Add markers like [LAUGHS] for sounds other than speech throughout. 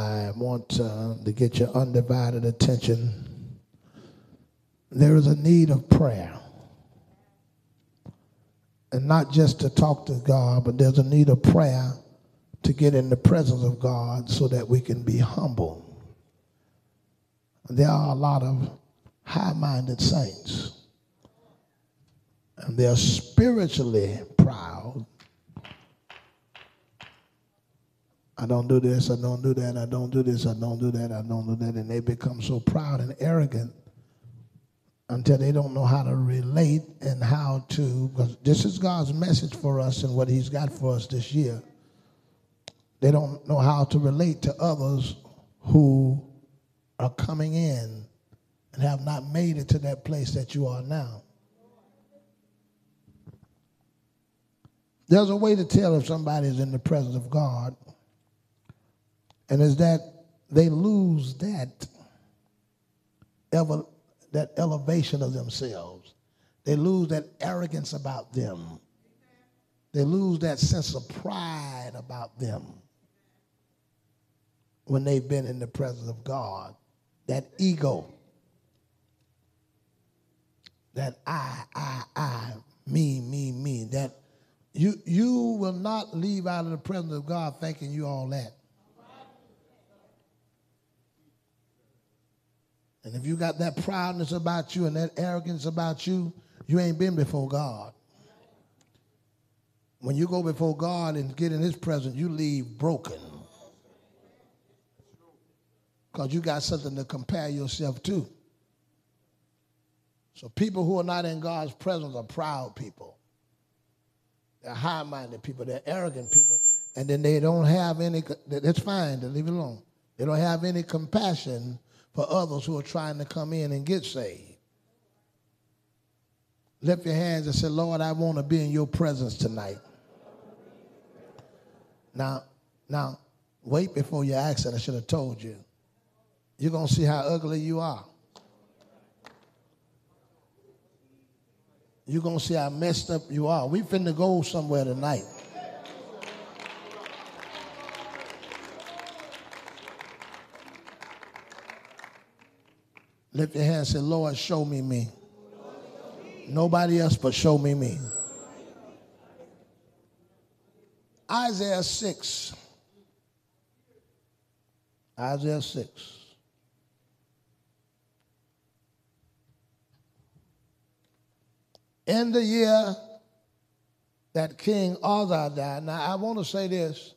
I want uh, to get your undivided attention. There is a need of prayer. And not just to talk to God, but there's a need of prayer to get in the presence of God so that we can be humble. There are a lot of high minded saints, and they're spiritually proud. I don't do this, I don't do that, I don't do this, I don't do that, I don't do that. And they become so proud and arrogant until they don't know how to relate and how to, because this is God's message for us and what He's got for us this year. They don't know how to relate to others who are coming in and have not made it to that place that you are now. There's a way to tell if somebody is in the presence of God and is that they lose that ever that elevation of themselves. They lose that arrogance about them. They lose that sense of pride about them when they've been in the presence of God. That ego. That I, I, I, me, me, me. That you you will not leave out of the presence of God thinking you all that. And if you got that proudness about you and that arrogance about you, you ain't been before God. When you go before God and get in his presence, you leave broken. Because you got something to compare yourself to. So people who are not in God's presence are proud people. They're high-minded people. They're arrogant people. And then they don't have any, that's fine, to leave it alone. They don't have any compassion for others who are trying to come in and get saved. Lift your hands and say, Lord, I want to be in your presence tonight. Now, now, wait before you ask it. I should have told you. You're going to see how ugly you are. You're going to see how messed up you are. We finna go somewhere tonight. Lift your hand and say, Lord, show me me. Nobody else but show me me. Isaiah 6. Isaiah 6. In the year that King Uzziah died, now I want to say this.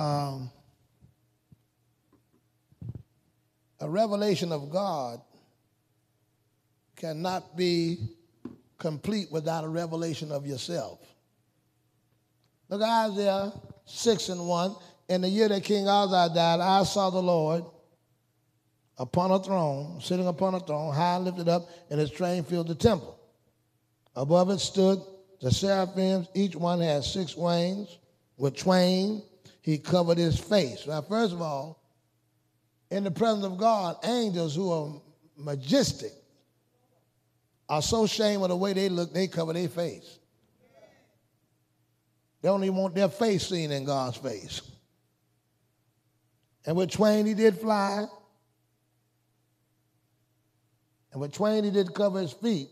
Um, a revelation of God cannot be complete without a revelation of yourself. Look Isaiah 6 and 1. In the year that King Uzziah died, I saw the Lord upon a throne, sitting upon a throne, high lifted up, and his train filled the temple. Above it stood the seraphims, each one had six wings. With twain he covered his face. Now, first of all, in the presence of God, angels who are majestic are so ashamed of the way they look, they cover their face. They even want their face seen in God's face. And with twain he did fly. And with twain he did cover his feet.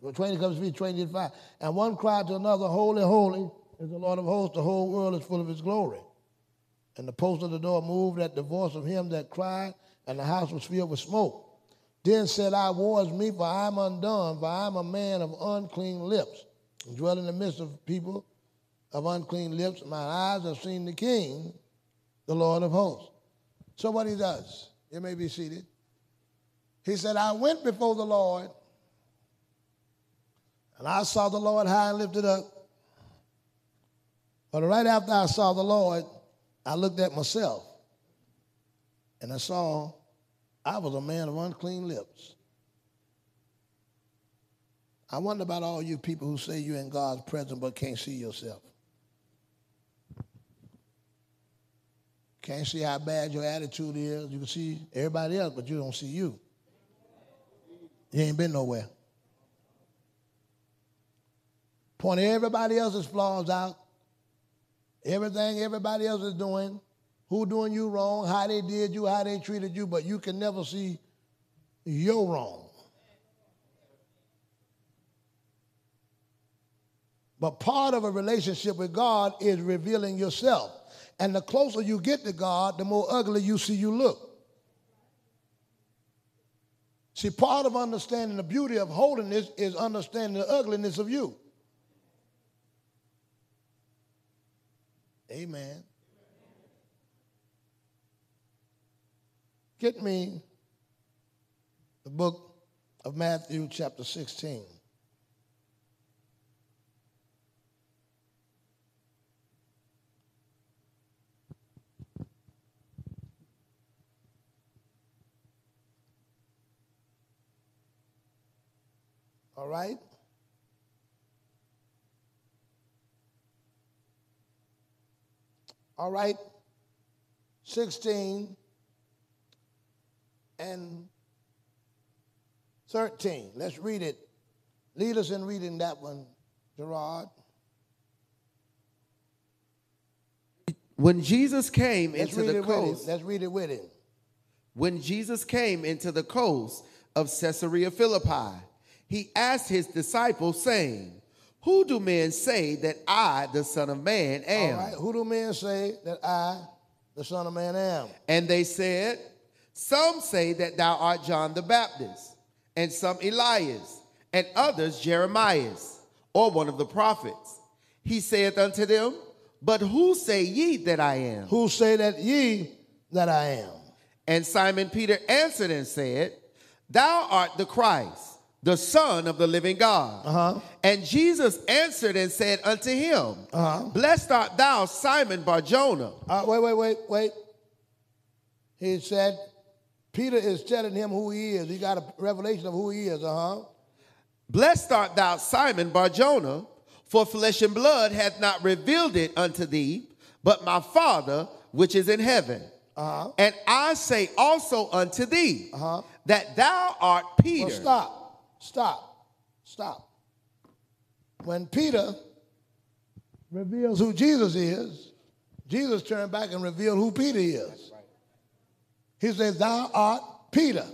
With twain he covered his feet, twain did fly. And one cried to another, Holy, holy is the Lord of hosts. The whole world is full of his glory. And the post of the door moved at the voice of him that cried, and the house was filled with smoke. Then said I, Woe me, for I am undone, for I am a man of unclean lips, and dwell in the midst of people of unclean lips. My eyes have seen the King, the Lord of hosts. So what he does, you may be seated. He said, I went before the Lord, and I saw the Lord high and lifted up, but right after I saw the Lord, I looked at myself and I saw I was a man of unclean lips. I wonder about all you people who say you're in God's presence but can't see yourself. Can't see how bad your attitude is. You can see everybody else, but you don't see you. You ain't been nowhere. Point everybody else's flaws out. Everything everybody else is doing, who doing you wrong, how they did you, how they treated you, but you can never see your wrong. But part of a relationship with God is revealing yourself. And the closer you get to God, the more ugly you see you look. See, part of understanding the beauty of holiness is understanding the ugliness of you. Amen. Get me the book of Matthew, chapter 16. All right? All right? 16 and 13. Let's read it. Lead us in reading that one, Gerard. When Jesus came Let's into the it with him. coast, Let's read it with him. when Jesus came into the coast of Caesarea Philippi, he asked his disciples, saying, Who do men say that I, the Son of Man, am? All right. Who do men say that I, the Son of Man, am? And they said, Some say that thou art John the Baptist, and some Elias, and others Jeremias, or one of the prophets. He saith unto them, But who say ye that I am? Who say that ye that I am? And Simon Peter answered and said, Thou art the Christ, the Son of the living God. Uh-huh. And Jesus answered and said unto him, Uh-huh. Blessed art thou, Simon Barjona. Uh, wait, wait, wait, wait. He said, Peter is telling him who he is. He got a revelation of who he is. Uh huh. Blessed art thou, Simon Barjona, for flesh and blood hath not revealed it unto thee, but my Father which is in heaven. Uh-huh. And I say also unto thee Uh-huh. that thou art Peter. Well, stop, stop, stop. When Peter reveals who Jesus is, Jesus turned back and revealed who Peter is. He says, Thou art Peter.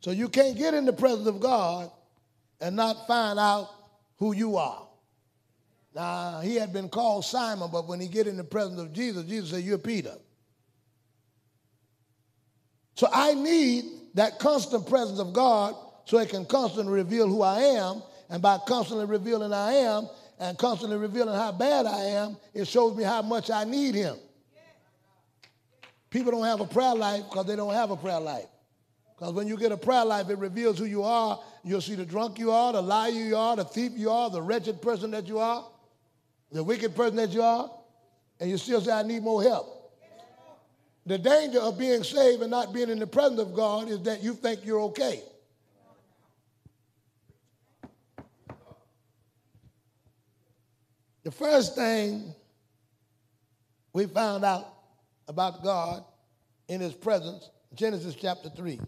So you can't get in the presence of God and not find out who you are. Now, he had been called Simon, but when he get in the presence of Jesus, Jesus said, You're Peter. So I need that constant presence of God so it can constantly reveal who I am. And by constantly revealing I am and constantly revealing how bad I am, it shows me how much I need him. People don't have a prayer life because they don't have a prayer life. Because when you get a prayer life, it reveals who you are. You'll see the drunk you are, the liar you are, the thief you are, the wretched person that you are, the wicked person that you are, and you still say, I need more help. The danger of being saved and not being in the presence of God is that you think you're okay. The first thing we found out about God in his presence, Genesis chapter 3.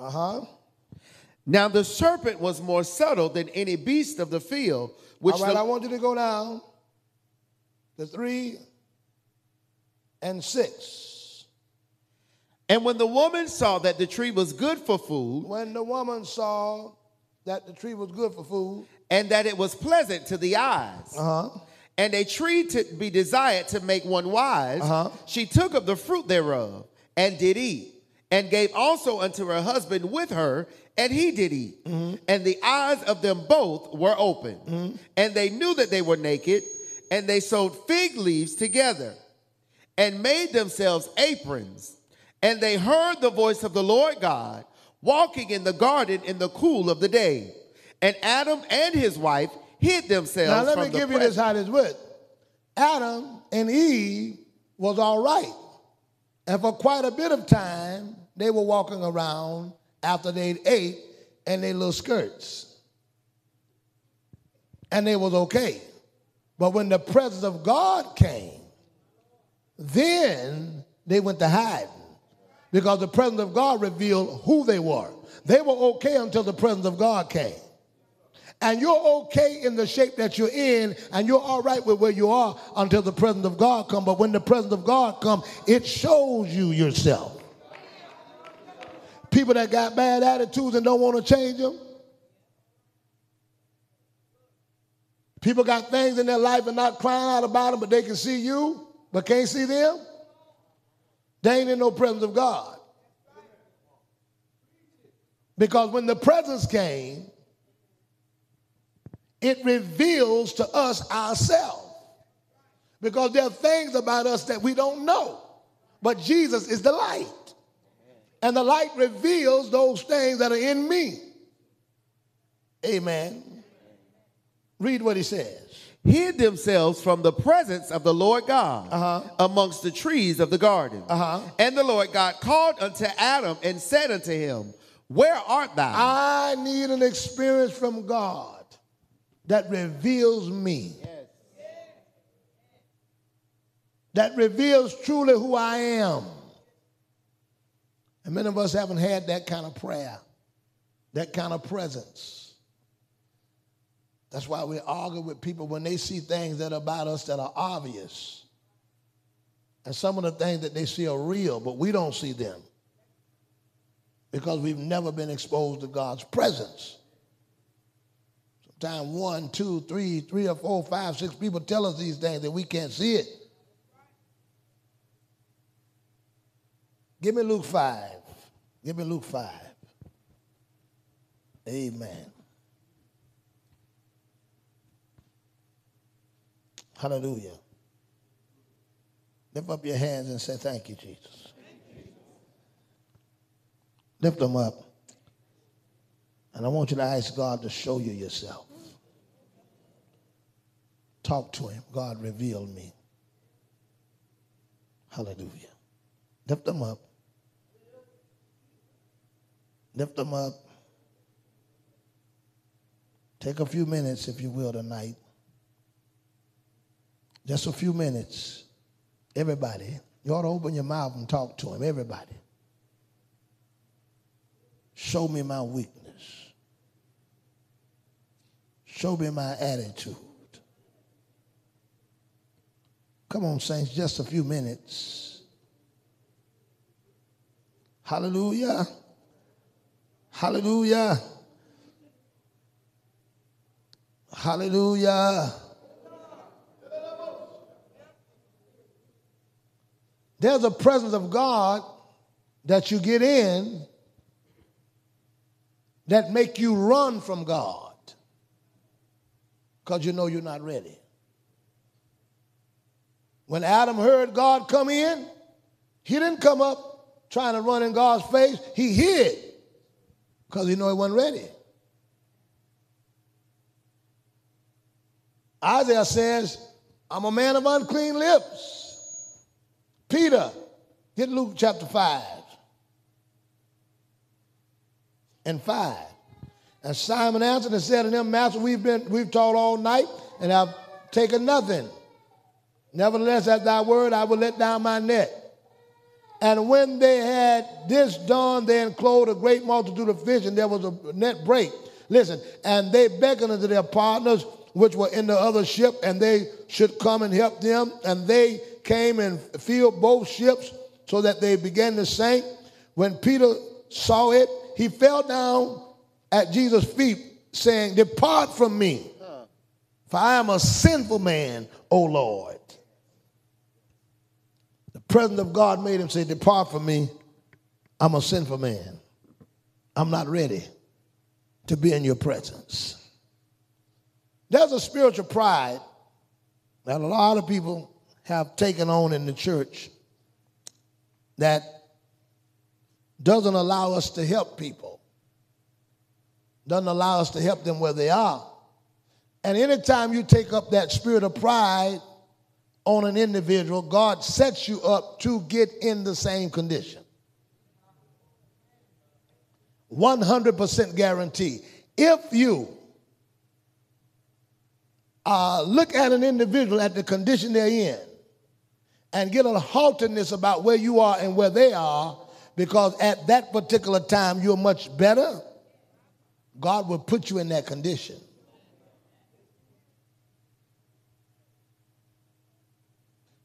Uh huh. Now the serpent was more subtle than any beast of the field, which All right, the- I want you to go down to 3 and 6. And when the woman saw that the tree was good for food, When the woman saw that the tree was good for food, and that it was pleasant to the eyes, uh huh. and a tree to be desired to make one wise, Uh-huh. she took of the fruit thereof and did eat, and gave also unto her husband with her, and he did eat. Mm-hmm. And the eyes of them both were open, and they knew that they were naked, and they sewed fig leaves together, and made themselves aprons. And they heard the voice of the Lord God walking in the garden in the cool of the day. And Adam and his wife hid themselves Now let me give you this how this works. Adam and Eve was all right. And for quite a bit of time, they were walking around after they'd ate in their little skirts. And they was okay. But when the presence of God came, Then they went to hiding because the presence of God revealed who they were. They were okay until the presence of God came. And you're okay in the shape that you're in, and you're all right with where you are until the presence of God comes. But when the presence of God comes, it shows you yourself. People that got bad attitudes and don't want to change them. People got things in their life and not crying out about them, but they can see you, but can't see them. They ain't in no presence of God. Because when the presence came, it reveals to us ourselves. Because there are things about us that we don't know. But Jesus is the light. And the light reveals those things that are in me. Amen. Read what he says. Hid themselves from the presence of the Lord God Uh-huh. amongst the trees of the garden. Uh-huh. And the Lord God called unto Adam and said unto him, Where art thou? I need an experience from God that reveals me. That reveals truly who I am. And many of us haven't had that kind of prayer, that kind of presence. That's why we argue with people when they see things that are about us that are obvious. And some of the things that they see are real, but we don't see them because we've never been exposed to God's presence. Sometimes one, two, three, three or four, five, six people tell us these things that we can't see it. Give me Luke 5. Give me Luke 5. Amen. Hallelujah. Lift up your hands and say, Thank you, Jesus. Lift them up. And I want you to ask God to show you yourself. Talk to Him. God, reveal me. Hallelujah. Lift them up. Lift them up. Take a few minutes, if you will, tonight. Just a few minutes. Everybody. You ought to open your mouth and talk to Him. Everybody. Show me my weakness. Show me my attitude. Come on, saints, just a few minutes. Hallelujah. Hallelujah. Hallelujah. There's a presence of God that you get in that make you run from God because you know you're not ready. When Adam heard God come in, he didn't come up trying to run in God's face. He hid because he knew he wasn't ready. Isaiah says, I'm a man of unclean lips. Peter, get Luke chapter 5 and 5. And Simon answered and said to them, Master, we've been we've taught all night and have taken nothing. Nevertheless, at thy word I will let down my net. And when they had this done, they enclosed a great multitude of fish, and there was a net break. Listen, and they beckoned unto their partners which were in the other ship, and they should come and help them. And they came and filled both ships so that they began to sink. When Peter saw it, he fell down at Jesus' feet, saying, Depart from me, for I am a sinful man, O Lord. The presence of God made him say, Depart from me, I'm a sinful man. I'm not ready to be in your presence. There's a spiritual pride that a lot of people have taken on in the church that doesn't allow us to help people, doesn't allow us to help them where they are. And anytime you take up that spirit of pride on an individual, God sets you up to get in the same condition. 100% guarantee. If you uh, look at an individual at the condition they're in and get a haltedness about where you are and where they are because at that particular time you're much better, God will put you in that condition.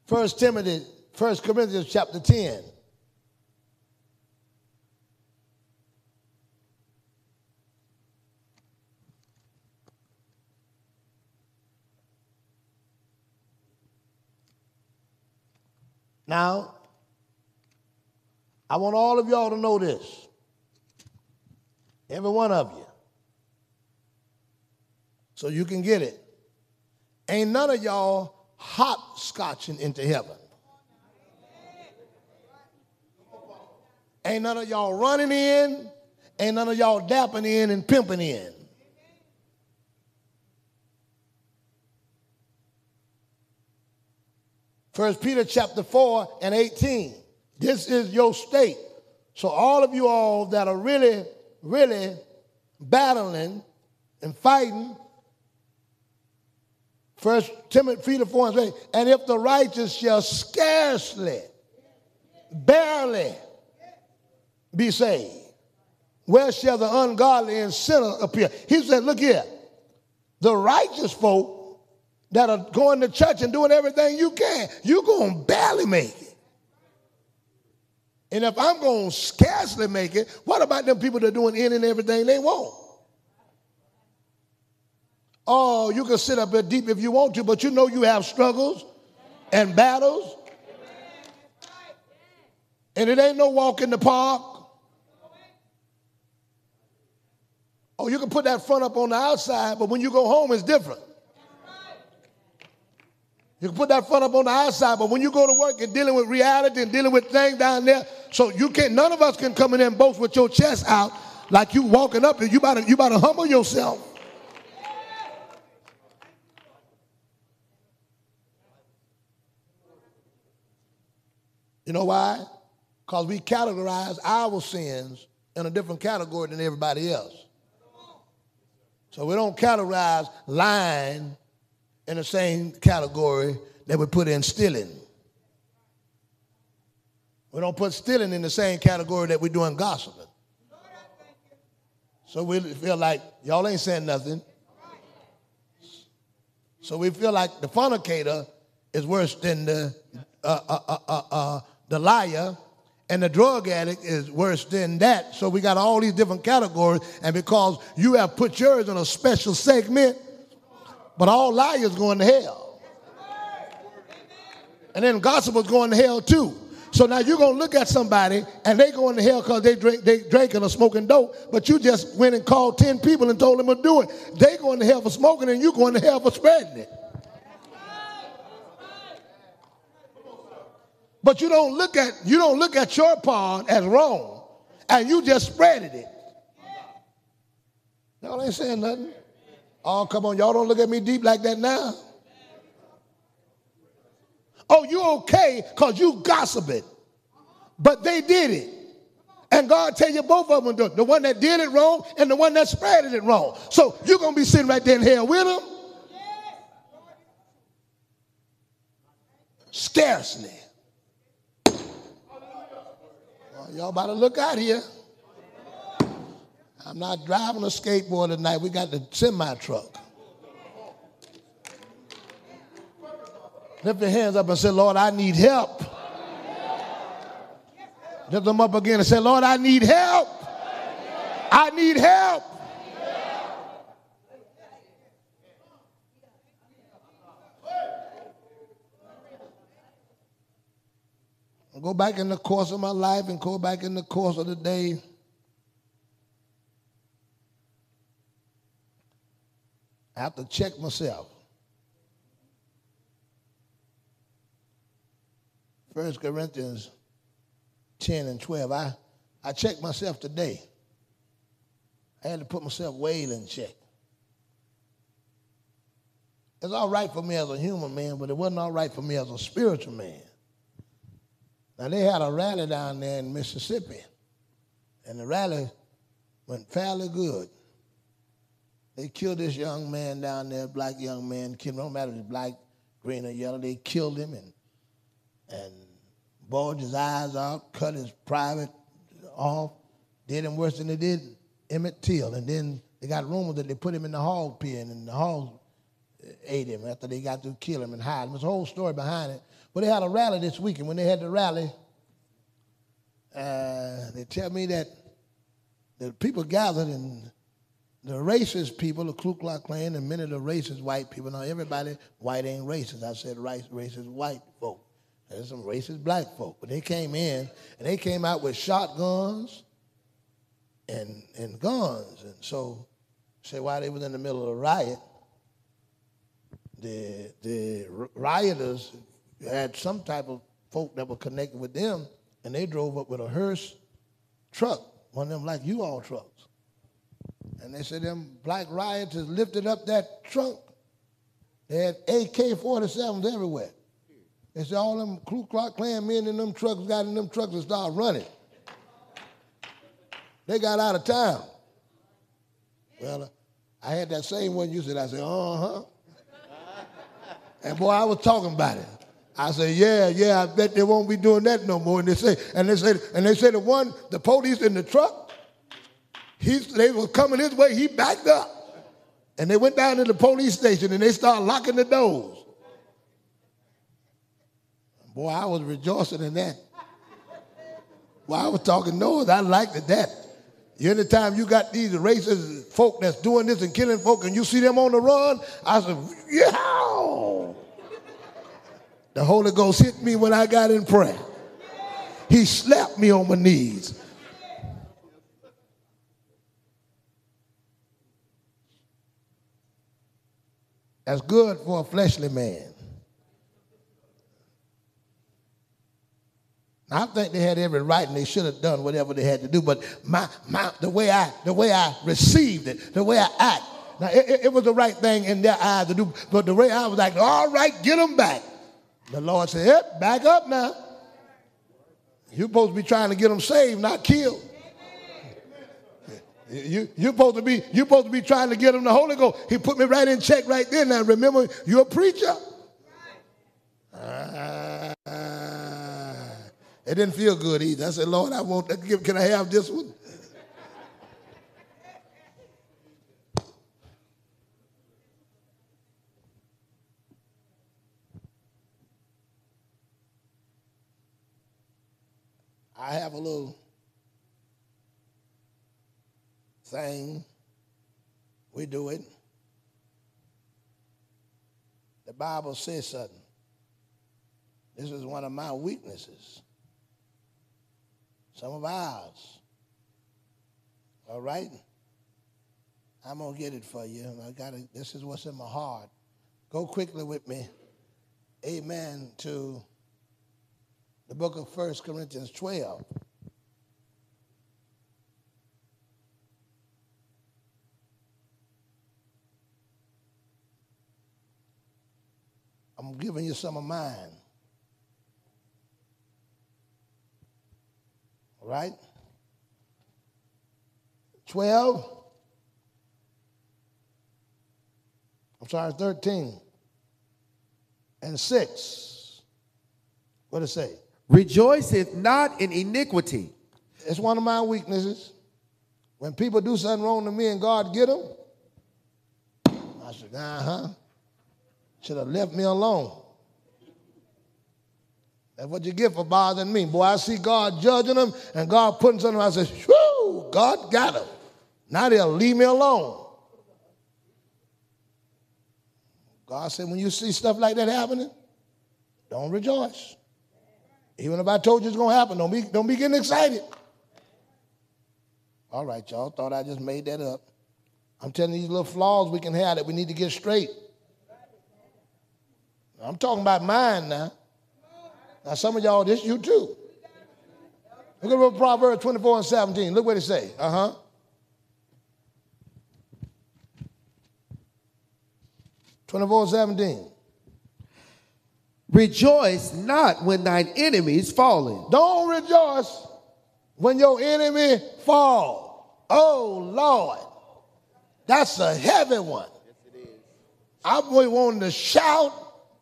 First Timothy, First Corinthians chapter 10. Now, I want all of y'all to know this. Every one of you. So you can get it. Ain't none of y'all hopscotching into heaven. Ain't none of y'all running in. Ain't none of y'all dapping in and pimping in. First Peter chapter 4 and 18. This is your state. So all of you all that are really, really battling and fighting, First Timothy 4 and 8, and if the righteous shall scarcely, barely be saved, where shall the ungodly and sinner appear? He said, look here, the righteous folk that are going to church and doing everything you can, you're going to barely make it. And if I'm going to scarcely make it, what about them people that are doing any and everything they want? Oh, you can sit up there deep if you want to, but you know you have struggles and battles. And it ain't no walk in the park. Oh, you can put that front up on the outside, but when you go home, it's different. You can put that front up on the outside, but when you go to work and dealing with reality and dealing with things down there, so you can't. None of us can come in there and boast with your chest out like you walking up and you better you better humble yourself. You know why? Because we categorize our sins in a different category than everybody else. So we don't categorize lying in the same category that we put in stealing. We don't put stealing in the same category that we're doing gossiping. So we feel like y'all ain't saying nothing. So we feel like the fornicator is worse than the uh, uh, uh, uh, uh the liar, and the drug addict is worse than that. So we got all these different categories, and because you have put yours in a special segment, but all liars going to hell. And then gossipers going to hell too. So now you're gonna look at somebody and they going to hell because they drink they drinking or smoking dope, but you just went and called 10 people and told them to do it. They going to hell for smoking and you going to hell for spreading it. But you don't look at you don't look at your part as wrong, and you just spreaded it. Y'all ain't saying nothing. Oh, come on, y'all don't look at me deep like that now. Oh, you okay because you gossiping. But they did it. And God tell you both of them do it. The one that did it wrong and the one that spreaded it wrong. So you're going to be sitting right there in hell with them? Scarcely. Well, y'all about to look out here. I'm not driving a skateboard tonight. We got the semi truck. Lift your hands up and say, Lord, I need help. Lift them up again and say, Lord, I need help. I need help. Go back in the course of my life and go back in the course of the day. I have to check myself. First Corinthians 10 and 12. I, I checked myself today. I had to put myself way in check. It's all right for me as a human man, but it wasn't all right for me as a spiritual man. Now, they had a rally down there in Mississippi, and the rally went fairly good. They killed this young man down there, black young man, killed, no matter if black, green, or yellow, they killed him and and bulged his eyes out, cut his private off, did him worse than they did Emmett Till. And then they got rumors that they put him in the hog pen and the hogs ate him after they got to kill him and hide him. There's a whole story behind it. But they had a rally this weekend. When they had the rally, uh, they tell me that the people gathered and the racist people, the Ku Klux Klan, and many of the racist white people. Now, everybody white ain't racist. I said racist white folk. There's some racist black folk. But they came in and they came out with shotguns and and guns. And so, say while they was in the middle of a riot, the the rioters had some type of folk that were connected with them, and they drove up with a hearse truck, one of them like you all trucks. And they said them black rioters lifted up that trunk. They had AK-47s everywhere. They said all them Ku Klux Klan men in them trucks got in them trucks and started running. They got out of town. Well, I had that same one you said. I said, uh-huh. And boy, I was talking about it. I said, yeah, yeah, I bet they won't be doing that no more. And they say, and they said, and they said the one, the police in the truck, they were coming his way, he backed up. And they went down to the police station and they started locking the doors. Boy, I was rejoicing in that. Well, I was talking noise. I liked it that. Anytime you got these racist folk that's doing this and killing folk and you see them on the run, I said, yeah. The Holy Ghost hit me when I got in prayer. He slapped me on my knees. That's good for a fleshly man. I think they had every right and they should have done whatever they had to do, but my, my, the, way I, the way I received it, the way I act, now it, it was the right thing in their eyes to do, but the way I was like, all right, get them back. The Lord said, yep, back up now. You're supposed to be trying to get them saved, not killed. You, you're supposed to be you're supposed to be trying to get him the Holy Ghost. He put me right in check right there. Now remember, you're a preacher. Uh, it didn't feel good either. I said, Lord, I want. Can I have this one? I have a little thing. We do it. The Bible says something. This is one of my weaknesses some of ours. All right? I'm to get it for you. I got it. This is what's in my heart. Go quickly with me. Amen to the book of First Corinthians 12. I'm giving you some of mine. right? 12. I'm sorry, 13. And 6. What does it say? Rejoiceth not in iniquity. It's one of my weaknesses. When people do something wrong to me and God get them, I said, uh huh. Should have left me alone. That's what you get for bothering me. Boy, I see God judging them and God putting something. I say, whoo, God got them. Now they'll leave me alone. God said, when you see stuff like that happening, don't rejoice. Even if I told you it's going to happen, don't be, don't be getting excited. All right, y'all thought I just made that up. I'm telling you these little flaws we can have that we need to get straight. I'm talking about mine now. Now, some of y'all, this you too. Look at Proverbs 24 and 17. Look what it say. Uh huh. Twenty-four seventeen. Rejoice not when thine enemies fallen. Don't rejoice when your enemy fall. Oh Lord, that's a heavy one. I'm wanting to shout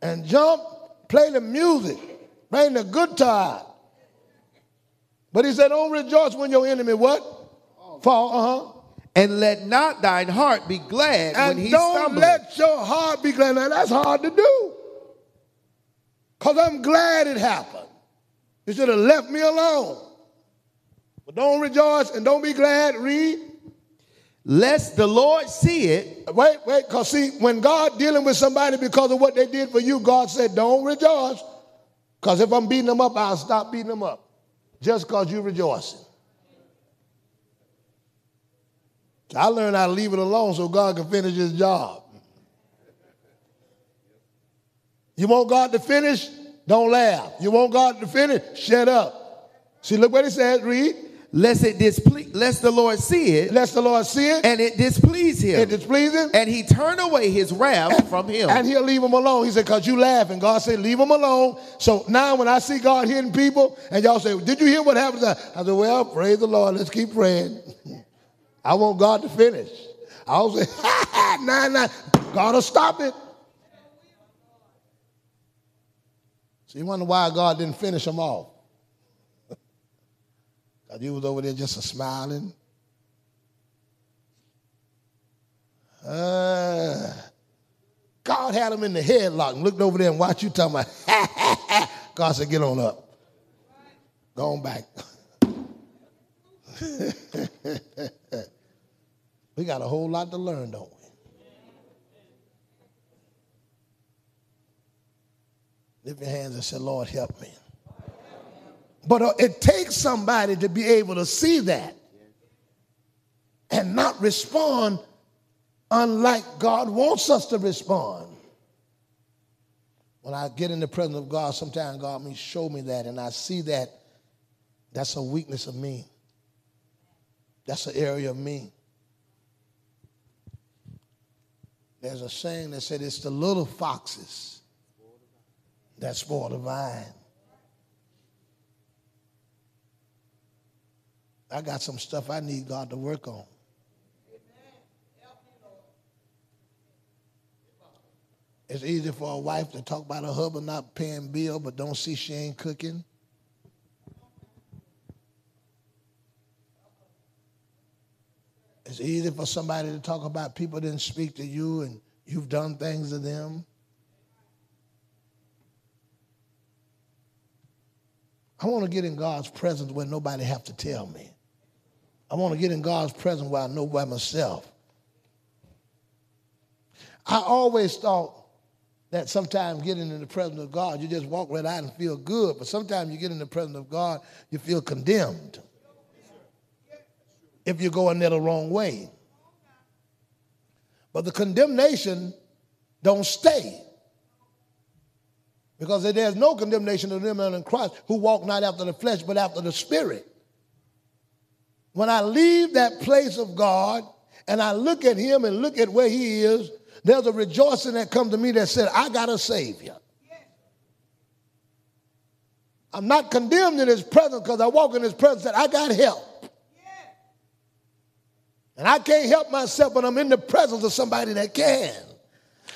and jump, play the music. Bring the good time. But he said, don't rejoice when your enemy what? Fall, uh-huh. And let not thine heart be glad And when he don't let your heart be glad. Now that's hard to do. Because I'm glad it happened. You should have left me alone. But don't rejoice and don't be glad. Read. Lest the Lord see it Wait, wait, because see, when God dealing with somebody because of what they did for you, God said, don't rejoice. Because if I'm beating them up, I'll stop beating them up. Just because you're rejoicing. I learned how to leave it alone so God can finish his job. You want God to finish? Don't laugh. You want God to finish? Shut up. See, look what it says. Read. Lest it displease lest the Lord see it Lest the Lord see it. and it displease him. It displease him. and he turn away his wrath from him. And he'll leave them alone. He said, because you laughing. God said, leave them alone. So now when I see God hitting people, and y'all say, did you hear what happened? I said, well, praise the Lord. Let's keep praying. [LAUGHS] I want God to finish. I will say, ha ha, nah, nah. God will stop it. So you wonder why God didn't finish them off. Because you was over there just a smiling. Uh, God had him in the headlock and looked over there and watched you talking about. [LAUGHS] God said, get on up. Go on back. [LAUGHS] we got a whole lot to learn, don't we? Lift your hands and say, Lord, help me. But uh, it takes somebody to be able to see that and not respond unlike God wants us to respond. When I get in the presence of God, sometimes God may show me that, and I see that that's a weakness of me. That's an area of me. There's a saying that said it's the little foxes that spoil the vine. I got some stuff I need God to work on. It's easy for a wife to talk about her husband not paying bill, but don't see she ain't cooking. It's easy for somebody to talk about people didn't speak to you and you've done things to them. I want to get in God's presence where nobody have to tell me. I want to get in God's presence where I know by myself. I always thought that sometimes getting in the presence of God, you just walk right out and feel good. But sometimes you get in the presence of God, you feel condemned if you're going there the wrong way. But the condemnation don't stay. Because there's no condemnation of them in Christ who walk not after the flesh, but after the spirit. When I leave that place of God and I look at him and look at where he is, there's a rejoicing that comes to me that said, I got a Savior. I'm not condemned in his presence because I walk in his presence that I got help. And I can't help myself, but I'm in the presence of somebody that can.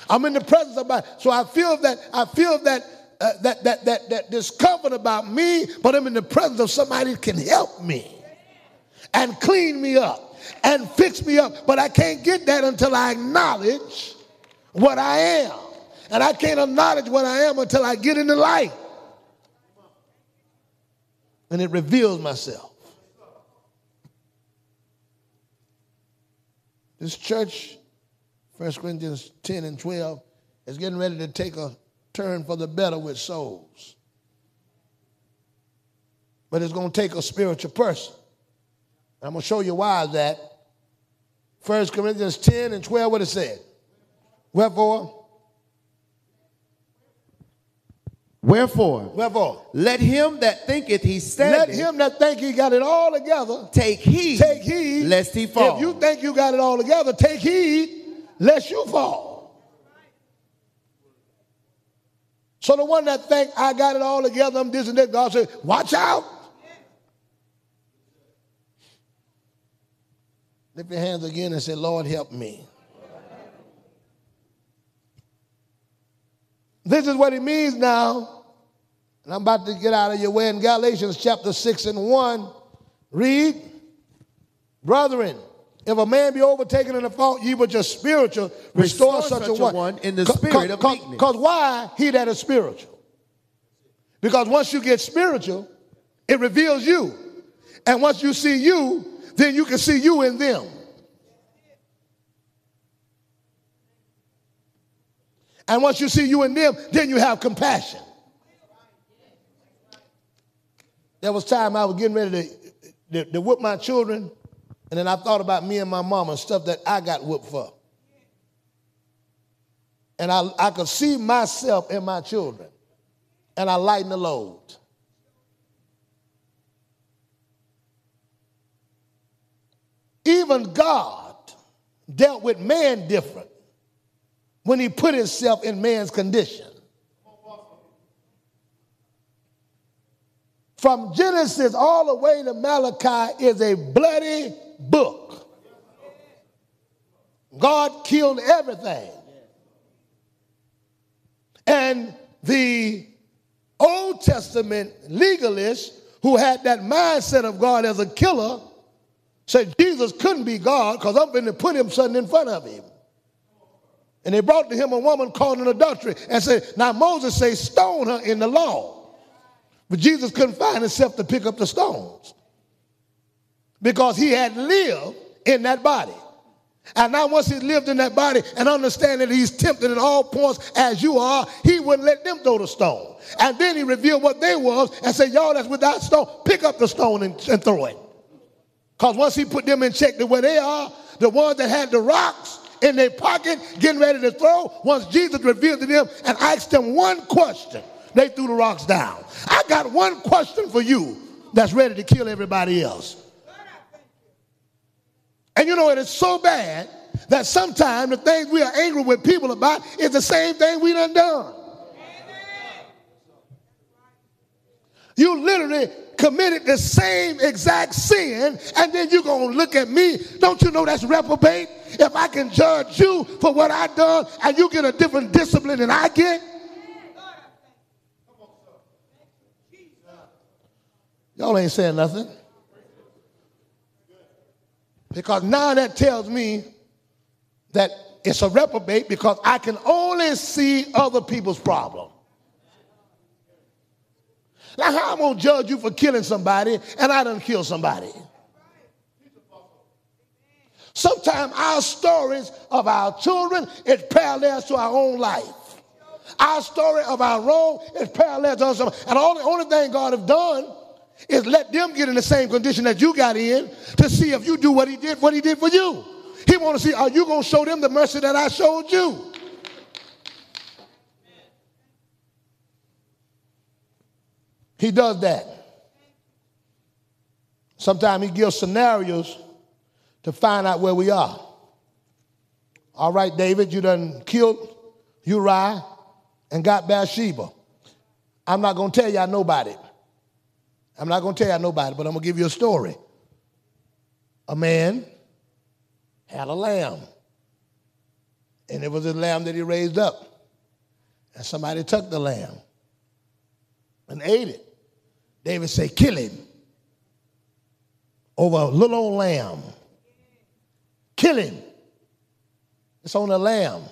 I'm in the presence of somebody. So I feel that I feel that uh, that, that that that discomfort about me, but I'm in the presence of somebody that can help me and clean me up and fix me up. But I can't get that until I acknowledge what I am. And I can't acknowledge what I am until I get in the light. And it reveals myself. This church, 1 Corinthians 10 and 12, is getting ready to take a turn for the better with souls. But it's going to take a spiritual person. I'm going to show you why that. 1 Corinthians 10 and 12, what it said. Wherefore, Wherefore, wherefore, let him that thinketh he let him that think he got it all together take heed, take heed lest he fall. If you think you got it all together, take heed lest you fall. So the one that think I got it all together, I'm this and that, God said, watch out. Lift your hands again and say, Lord, help me. This is what it means now And I'm about to get out of your way in Galatians chapter 6 and 1. Read, brethren, if a man be overtaken in a fault, ye but just spiritual, restore, Restore such, such a one. one in the spirit of meekness. Because why? He that is spiritual. Because once you get spiritual, it reveals you. And once you see you, then you can see you in them. And once you see you in them, then you have compassion. There was time I was getting ready to, to, to whip my children, and then I thought about me and my mom and stuff that I got whipped for. And I, I could see myself and my children, and I lightened the load. Even God dealt with man different when he put himself in man's condition. From Genesis all the way to Malachi is a bloody book. God killed everything. And the Old Testament legalists who had that mindset of God as a killer said Jesus couldn't be God because I'm going to put him something in front of him. And they brought to him a woman caught in adultery and said, Now Moses say stone her in the law. But Jesus couldn't find himself to pick up the stones because he had lived in that body. And now, once he lived in that body and understanding that he's tempted at all points as you are, he wouldn't let them throw the stone. And then he revealed what they was and said, Y'all that's without stone, pick up the stone and, and throw it. Because once he put them in check to where they are, the ones that had the rocks in their pocket, getting ready to throw, once Jesus revealed to them and asked them one question, they threw the rocks down. I got one question for you that's ready to kill everybody else. And you know, it is so bad that sometimes the things we are angry with people about is the same thing we done done. You literally committed the same exact sin, and then you're going to look at me. Don't you know that's reprobate? If I can judge you for what I done and you get a different discipline than I get? Y'all ain't saying nothing. Because now that tells me that it's a reprobate because I can only see other people's problem. Now, how am I going to judge you for killing somebody and I don't kill somebody? Sometimes our stories of our children is parallel to our own life. Our story of our wrong is parallel to us. And all the only thing God have done is let them get in the same condition that you got in to see if you do what he did, what he did for you. He want to see, are you going to show them the mercy that I showed you? He does that. Sometimes he gives scenarios to find out where we are. All right, David, you done killed Uriah and got Bathsheba. I'm not going to tell y'all nobody. I'm not going to tell y'all nobody, but I'm going to give you a story. A man had a lamb, and it was a lamb that he raised up. And somebody took the lamb and ate it. David said, Kill him over a little old lamb. Kill him. It's on a lamb.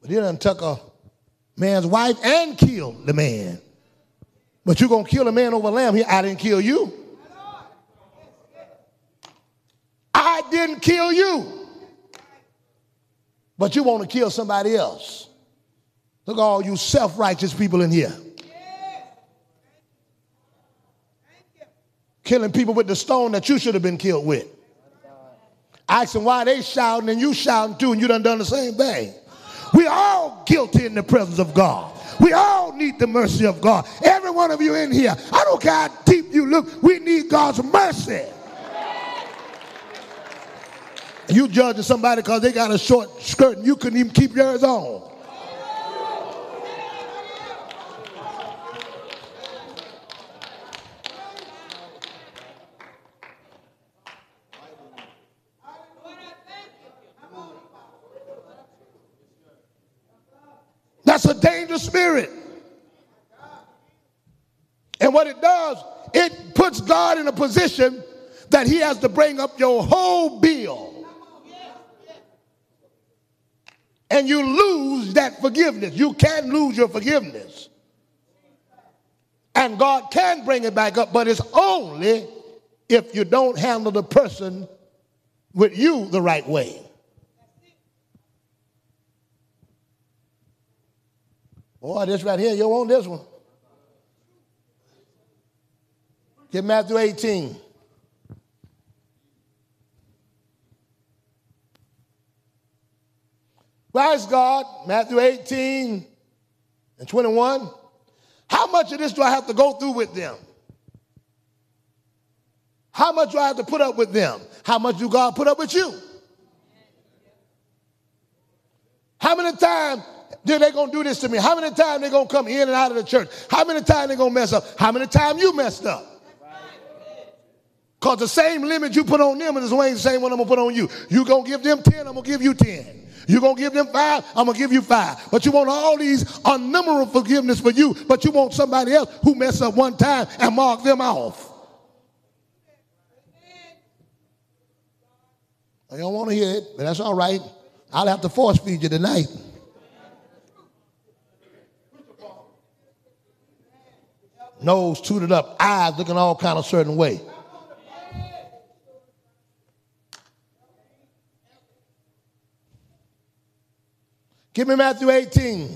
But he done took a man's wife and killed the man. But you're going to kill a man over a lamb. He, I didn't kill you. I didn't kill you. But you want to kill somebody else. Look at all you self righteous people in here. Killing people with the stone that you should have been killed with. Asking why they shouting and you shouting too, and you done done the same thing. We all guilty in the presence of God. We all need the mercy of God. Every one of you in here, I don't care how deep you look, we need God's mercy. You judging somebody because they got a short skirt and you couldn't even keep yours on. That's a dangerous spirit. And what it does, it puts God in a position that he has to bring up your whole bill. And you lose that forgiveness. You can lose your forgiveness. And God can bring it back up, but it's only if you don't handle the person with you the right way. Boy, this right here, you want this one. Get Matthew 18. Praise God, Matthew 18 and 21. How much of this do I have to go through with them? How much do I have to put up with them? How much do God put up with you? How many times did they gonna do this to me? How many times they gonna come in and out of the church? How many times they gonna mess up? How many times you messed up? Because the same limit you put on them is the same one I'm gonna put on you. You gonna give them 10, I'm gonna give you 10. You're going to give them five, I'm to give you five. But you want all these unnumberable forgiveness for you, but you want somebody else who messed up one time and mark them off. I don't want to hear it, but that's all right. I'll have to force feed you tonight. Nose tooted up, eyes looking all kind of certain way. Give me Matthew 18.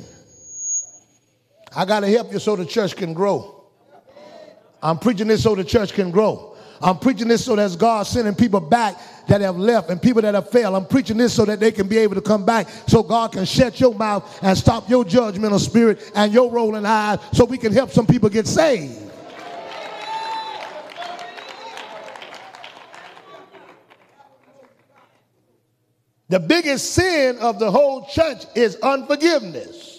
I got to help you so the church can grow. I'm preaching this so the church can grow. I'm preaching this so that God sending people back that have left and people that have failed. I'm preaching this so that they can be able to come back so God can shut your mouth and stop your judgmental spirit and your rolling eyes so we can help some people get saved. The biggest sin of the whole church is unforgiveness.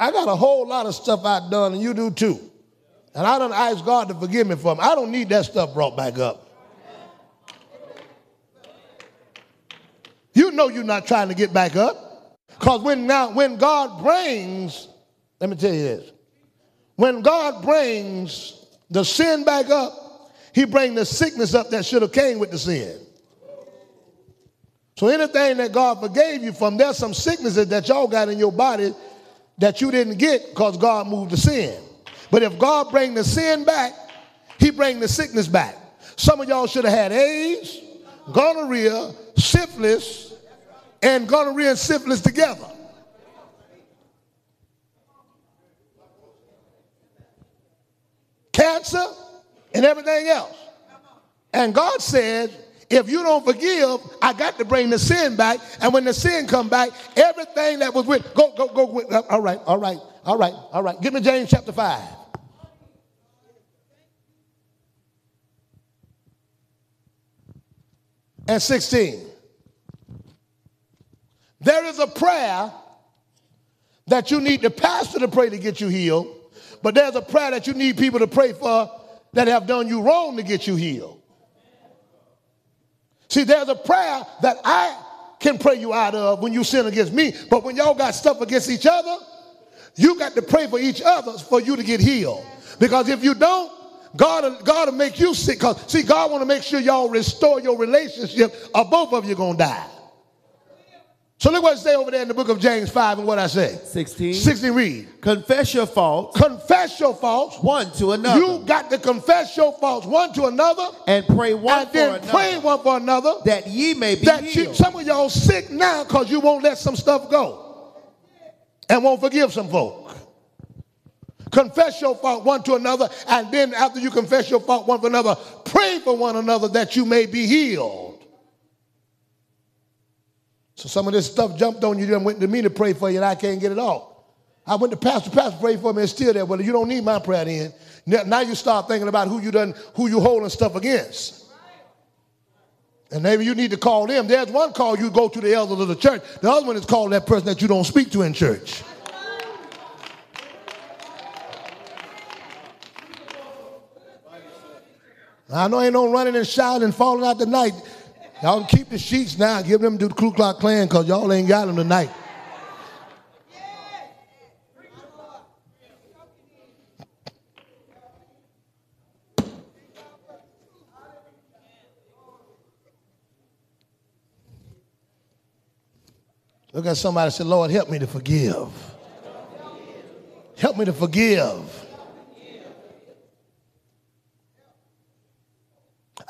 I got a whole lot of stuff I've done, and you do too. And I don't ask God to forgive me for them. I don't need that stuff brought back up. You know you're not trying to get back up. Because when now when God brings let me tell you this. When God brings the sin back up, he brings the sickness up that should have came with the sin. So anything that God forgave you from, there's some sicknesses that y'all got in your body that you didn't get because God moved the sin. But if God bring the sin back, he bring the sickness back. Some of y'all should have had AIDS, gonorrhea, syphilis, and gonorrhea and syphilis together. cancer, and everything else. And God said, if you don't forgive, I got to bring the sin back. And when the sin come back, everything that was with, go, go, go. With, uh, all right, all right, all right, all right. Give me James chapter 5. And 16. There is a prayer that you need the pastor to pray to get you healed. But there's a prayer that you need people to pray for that have done you wrong to get you healed. See, there's a prayer that I can pray you out of when you sin against me, but when y'all got stuff against each other, you got to pray for each other for you to get healed. Because if you don't, God, God will make you sick. Because see, God want to make sure y'all restore your relationship, or both of you gonna die. So look what it say over there in the book of James 5 and what I say. 16. 16 read. Confess your faults. Confess your faults. One to another. You got to confess your faults one to another. And pray one and for then another. pray one for another. That ye may be that healed. You, some of y'all sick now because you won't let some stuff go. And won't forgive some folk. Confess your fault one to another. And then after you confess your fault one for another, pray for one another that you may be healed. So some of this stuff jumped on you, then went to me to pray for you, and I can't get it off. I went to Pastor, Pastor pray for me, and still there. Well, you don't need my prayer then. Now you start thinking about who you done, who you holding stuff against. And maybe you need to call them. There's one call you go to the elders of the church. The other one is called that person that you don't speak to in church. I know ain't no running and shouting and falling out the night Y'all keep the sheets now. Give them to the Ku Klux Klan because y'all ain't got them tonight. Look at somebody and say, Lord, help me to forgive. Help me to forgive.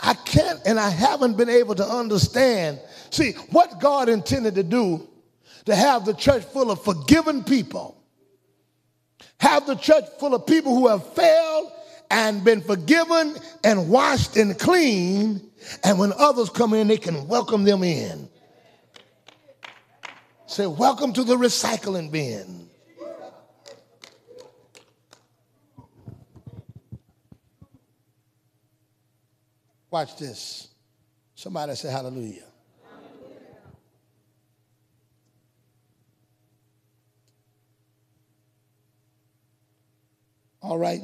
I can't and I haven't been able to understand. See, what God intended to do to have the church full of forgiven people, have the church full of people who have failed and been forgiven and washed and clean, and when others come in, they can welcome them in. Say, welcome to the recycling bin. Watch this. Somebody say hallelujah. All right.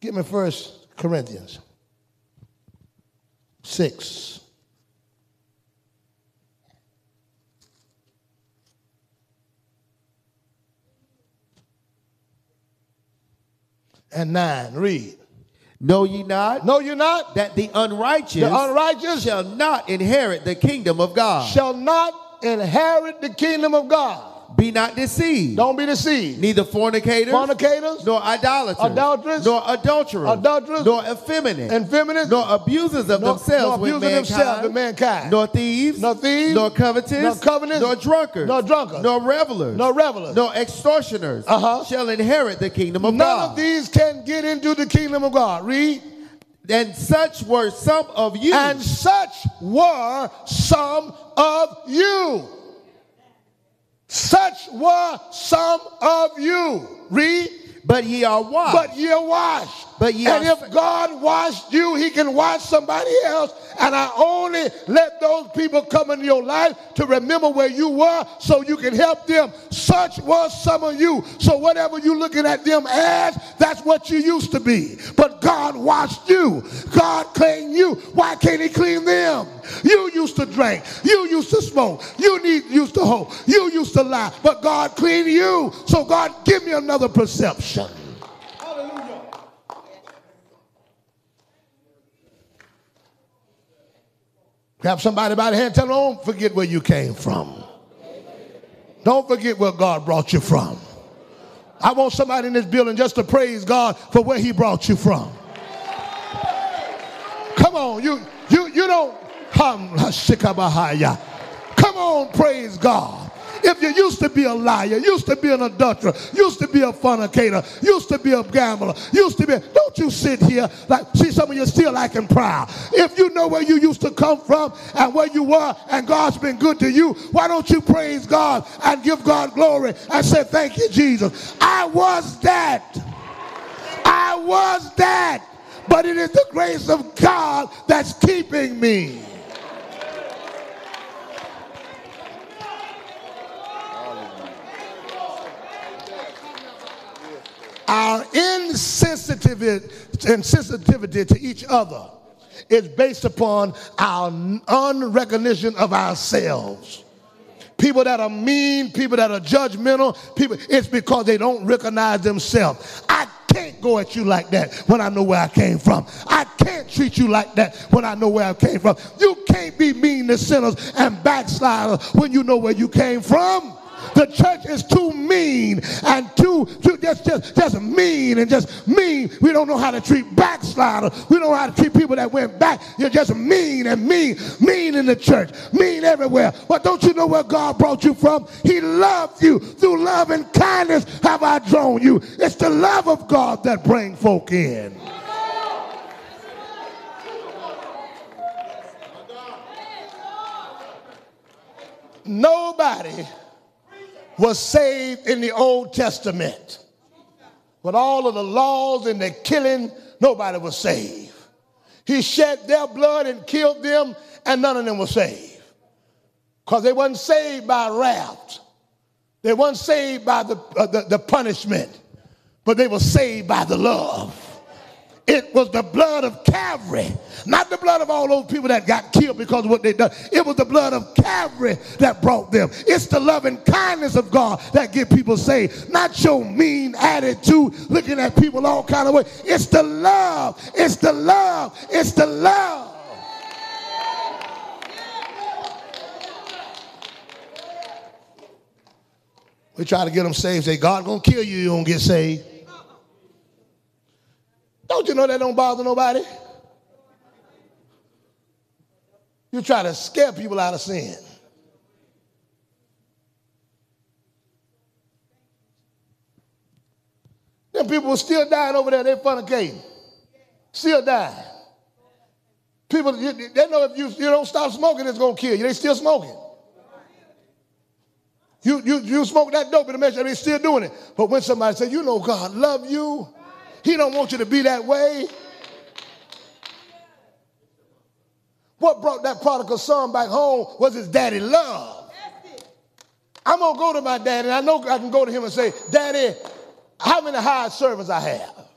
Give me first Corinthians 6. And 9. Read. Know ye not Know you not? that the unrighteous, The unrighteous shall not inherit the kingdom of God? shall not inherit the kingdom of God. Be not deceived. Don't be deceived. Neither fornicators, Fornicators, nor idolaters, Adulterers, nor adulterers, adulterers, nor effeminate, effeminate, nor abusers of nor- themselves nor with abusing mankind, themselves with mankind, nor thieves, nor thieves, nor covetous, nor covetous, nor drunkards, nor drunkards, nor revelers, nor revelers. nor extortioners Uh-huh. shall inherit the kingdom of None God. None of these can get into the kingdom of God. Read. and such were some of you. And such were some of you. Such were some of you. Read. but ye are washed. But ye are washed. But and if God washed you, he can wash somebody else. And I only let those people come into your life to remember where you were so you can help them. Such was some of you. So whatever you're looking at them as, that's what you used to be. But God washed you. God cleaned you. Why can't he clean them? You used to drink. You used to smoke. You need, used to hope. You used to lie. But God cleaned you. So God, give me another perception. Grab somebody by the hand, tell them, don't forget where you came from. Don't forget where God brought you from. I want somebody in this building just to praise God for where he brought you from. Come on, you you you don't come. [LAUGHS] Come on, praise God. If you used to be a liar, used to be an adulterer, used to be a fornicator, used to be a gambler, used to be, don't you sit here like, see some of you still acting proud. If you know where you used to come from and where you were and God's been good to you, why don't you praise God and give God glory and say, thank you, Jesus. I was that. I was that. But it is the grace of God that's keeping me. Our insensitivity, to each other is based upon our unrecognition of ourselves. People that are mean, people that are judgmental, people, it's because they don't recognize themselves. I can't go at you like that when I know where I came from. I can't treat you like that when I know where I came from. You can't be mean to sinners and backsliders when you know where you came from. The church is too mean and too, too just, just, just mean and just mean. We don't know how to treat backsliders. We don't know how to treat people that went back. You're just mean and mean, mean in the church, mean everywhere. But don't you know where God brought you from? He loved you. Through love and kindness have I drawn you. It's the love of God that bring folk in. Nobody was saved in the Old Testament. With all of the laws and the killing, nobody was saved. He shed their blood and killed them, and none of them were saved. Because they wasn't saved by wrath. They weren't saved by the, uh, the, the punishment, but they were saved by the love. It was the blood of Calvary, not the blood of all those people that got killed because of what they done. It was the blood of Calvary that brought them. It's the love and kindness of God that get people saved, not your mean attitude, looking at people all kind of way. It's the love. It's the love. It's the love. We try to get them saved. Say, God gonna kill you, you don't get saved. Don't you know that don't bother nobody? You try to scare people out of sin. Then people still dying over there. They're fornicating. Still dying. People, they know if you, you don't stop smoking, it's going to kill you. They still smoking. You, you, you smoke that dope in the measure, they're still doing it. But when somebody says, you know God love you, he don't want you to be that way. What brought that prodigal son back home was his daddy love. I'm gonna go to my daddy, and I know I can go to him and say, Daddy, how many hired servants I have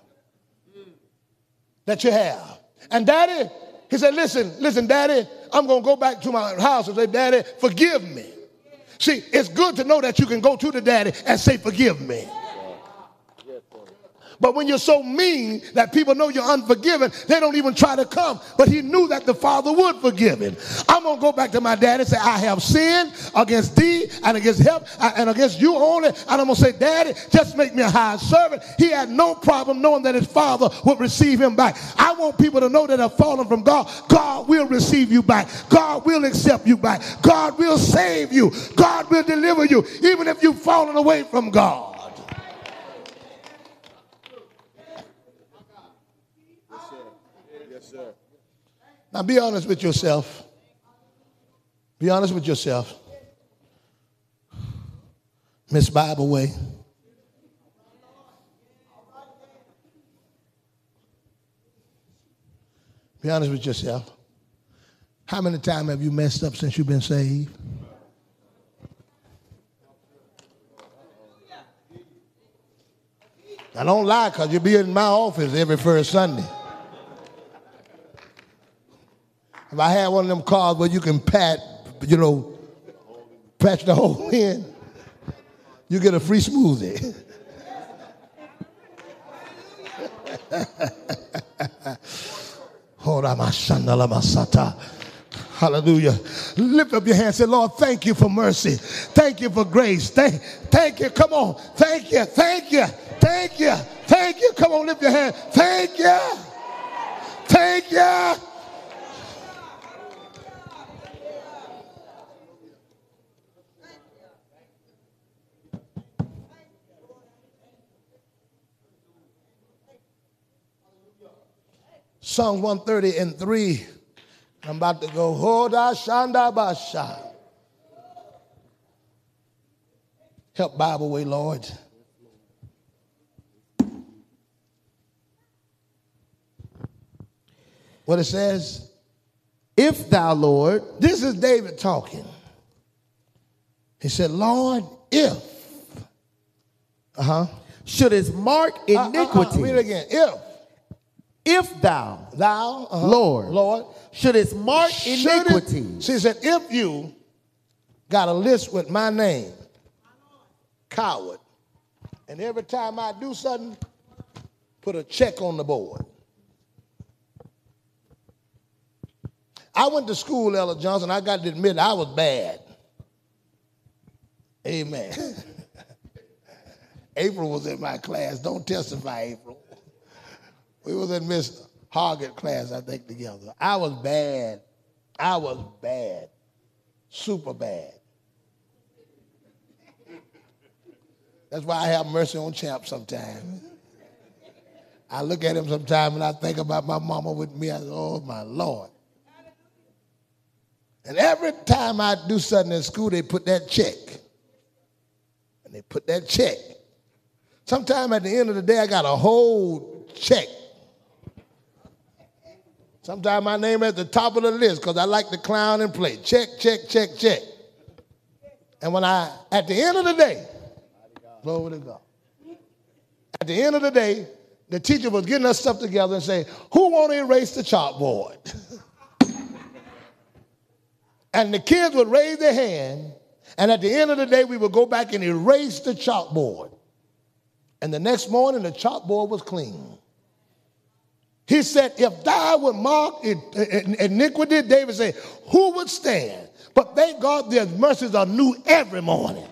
that you have? And daddy, he said, Listen, listen, daddy, I'm gonna go back to my house and say, Daddy, forgive me. See, it's good to know that you can go to the daddy and say, Forgive me. But when you're so mean that people know you're unforgiven, they don't even try to come. But he knew that the father would forgive him. I'm going to go back to my dad and say, I have sinned against thee and against him uh, and against you only. And I'm going to say, Daddy, just make me a high servant. He had no problem knowing that his father would receive him back. I want people to know that have fallen from God. God will receive you back. God will accept you back. God will save you. God will deliver you, even if you've fallen away from God. Now be honest with yourself. Be honest with yourself. Miss Bible Way. Be honest with yourself. How many times have you messed up since you've been saved? I don't lie because you'll be in my office every first Sunday. If I had one of them cars where you can pat, you know, patch the hole in, [LAUGHS] you get a free smoothie. [LAUGHS] Hallelujah. Lift up your hand. Say, Lord, thank you for mercy. Thank you for grace. Thank, thank you. Come on. Thank you. Thank you. Thank you. Thank you. Come on, lift your hand. Thank you. Thank you. Psalms 130 and 3. I'm about to go, Hoda Shanda Basha. Help Bible way, Lord. What it says, if thou, Lord, this is David talking. He said, Lord, if, uh huh, shouldest mark iniquity. Uh, uh, uh, read it again. If if thou, thou, uh-huh, Lord, Lord, shouldest mark iniquity. She said, if you got a list with my name, coward, and every time I do something, put a check on the board. I went to school, Ella Johnson. I got to admit, I was bad. Amen. [LAUGHS] April was in my class. Don't testify, April. We was in Miss Hoggett class, I think, together. I was bad. I was bad. Super bad. That's why I have mercy on Champ sometimes. I look at him sometimes and I think about my mama with me. I say, oh, my Lord. And every time I do something in school, they put that check. And they put that check. Sometime at the end of the day, I got a whole check Sometimes my name at the top of the list because I like to clown and play. Check, check, check, check. And when I, at the end of the day, glory to God. At the end of the day, the teacher was getting us stuff together and say, who want to erase the chalkboard? [LAUGHS] and the kids would raise their hand, and at the end of the day, we would go back and erase the chalkboard. And the next morning, the chalkboard was clean. He said, if thou would mark iniquity, David said, who would stand? But thank God their mercies are new every morning.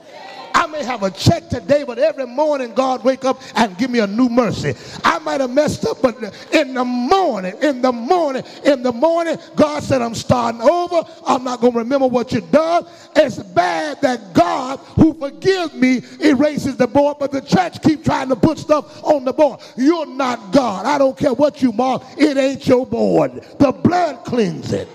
I may have a check today, but every morning God wake up and give me a new mercy. I might have messed up, but in the morning, in the morning, in the morning, God said, I'm starting over. I'm not going to remember what you done. It's bad that God, who forgives me, erases the board, but the church keep trying to put stuff on the board. You're not God. I don't care what you mark. It ain't your board. The blood cleans it.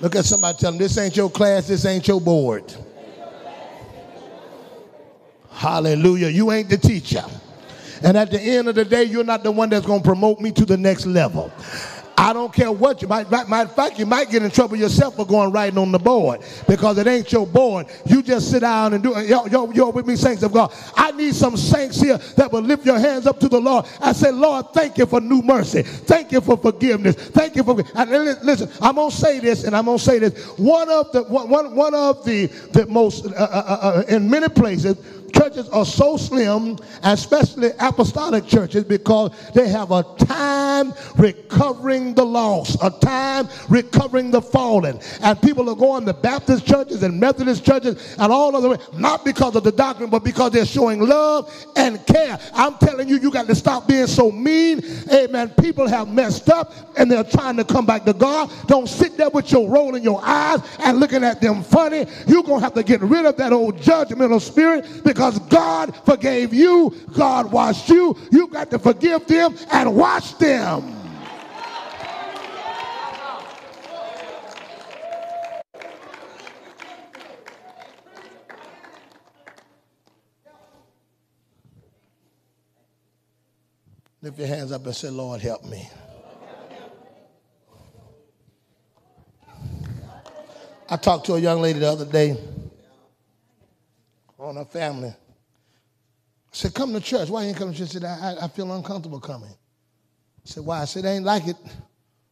Look at somebody tell them this ain't your class, this ain't your board. Hallelujah. You ain't the teacher. And at the end of the day, you're not the one that's going to promote me to the next level. I don't care what you might. Matter of fact, you might get in trouble yourself for going writing on the board because it ain't your board. You just sit down and do it. Yo, yo, yo, with me, saints of God. I need some saints here that will lift your hands up to the Lord I say, Lord, thank you for new mercy. Thank you for forgiveness. Thank you for. And listen, I'm gonna say this, and I'm gonna say this. One of the one one of the the most uh, uh, uh, uh in many places churches are so slim, especially apostolic churches, because they have a time recovering the lost, a time recovering the fallen. And people are going to Baptist churches and Methodist churches and all of the way, not because of the doctrine, but because they're showing love and care. I'm telling you, you got to stop being so mean. Amen. People have messed up and they're trying to come back to God. Don't sit there with your roll in your eyes and looking at them funny. You're going to have to get rid of that old judgmental spirit because God forgave you, God washed you. You got to forgive them and wash them. Lift your hands up and say, Lord, help me. I talked to a young lady the other day on her family. I said, come to church. Why you ain't coming to church? She said, I, I feel uncomfortable coming. I said, why? I said, it ain't like it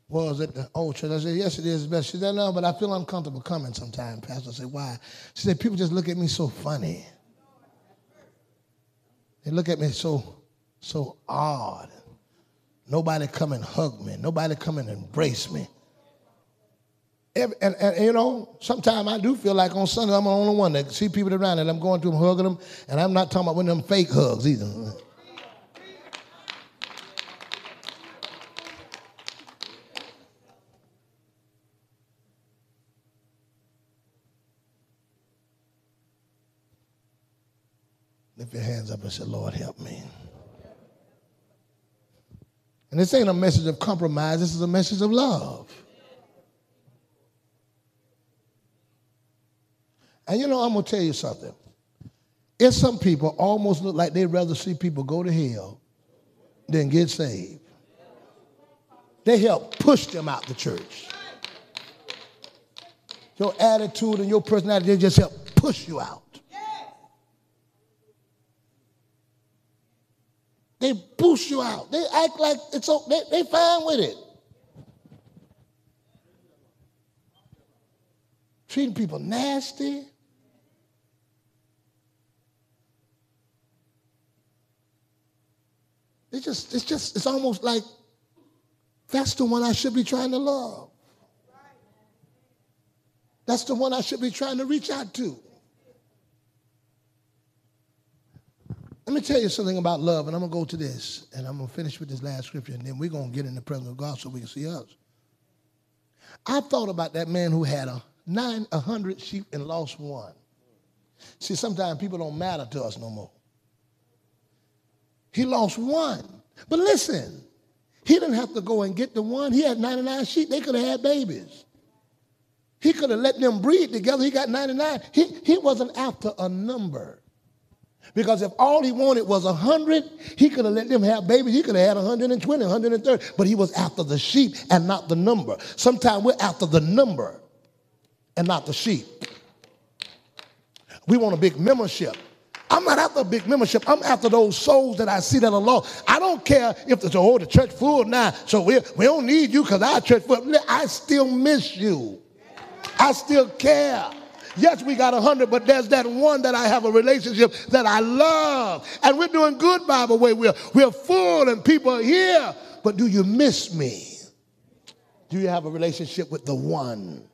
was at the old church. I said, yes, it is best. She said, no, but I feel uncomfortable coming sometimes, Pastor. I said, why? She said, people just look at me so funny. They look at me so, so odd. Nobody come and hug me. Nobody come and embrace me. Every, and, and, you know, sometimes I do feel like on Sunday I'm the only one that see people around and I'm going to them, hugging them, and I'm not talking about one of them fake hugs either. Lift your hands up and say, Lord, help me. And this ain't a message of compromise, this is a message of love. And you know, I'm going to tell you something. If some people almost look like they'd rather see people go to hell than get saved. They help push them out the church. Your attitude and your personality, they just help push you out. They boost you out. They act like it's okay. They, they fine with it. Treating people nasty. It's just, it's just, it's almost like that's the one I should be trying to love. That's the one I should be trying to reach out to. Let me tell you something about love, and I'm going to go to this, and I'm going to finish with this last scripture, and then we're going to get in the presence of God so we can see us. I thought about that man who had a nine, a hundred sheep and lost one. See, sometimes people don't matter to us no more. He lost one. But listen, he didn't have to go and get the one. He had 99 sheep. They could have had babies. He could have let them breed together. He got 99. He, he wasn't after a number. Because if all he wanted was a hundred, he could have let them have babies. He could have had 120, 130. But he was after the sheep and not the number. Sometimes we're after the number and not the sheep. We want a big membership. I'm not after a big membership. I'm after those souls that I see that are lost. I don't care if the, oh, the church full now, so we, we don't need you because our church full. I still miss you. I still care. Yes, we got a hundred, but there's that one that I have a relationship that I love. And we're doing good by the way. We're, we're full and people are here. But do you miss me? Do you have a relationship with the one?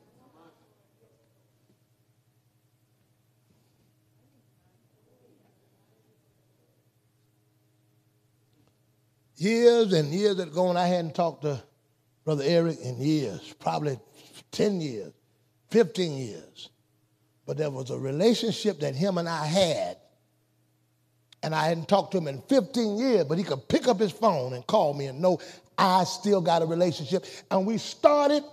Years and years ago, and I hadn't talked to Brother Eric in years, probably 10 years, 15 years. But there was a relationship that him and I had. And I hadn't talked to him in 15 years, but he could pick up his phone and call me and know I still got a relationship. And we started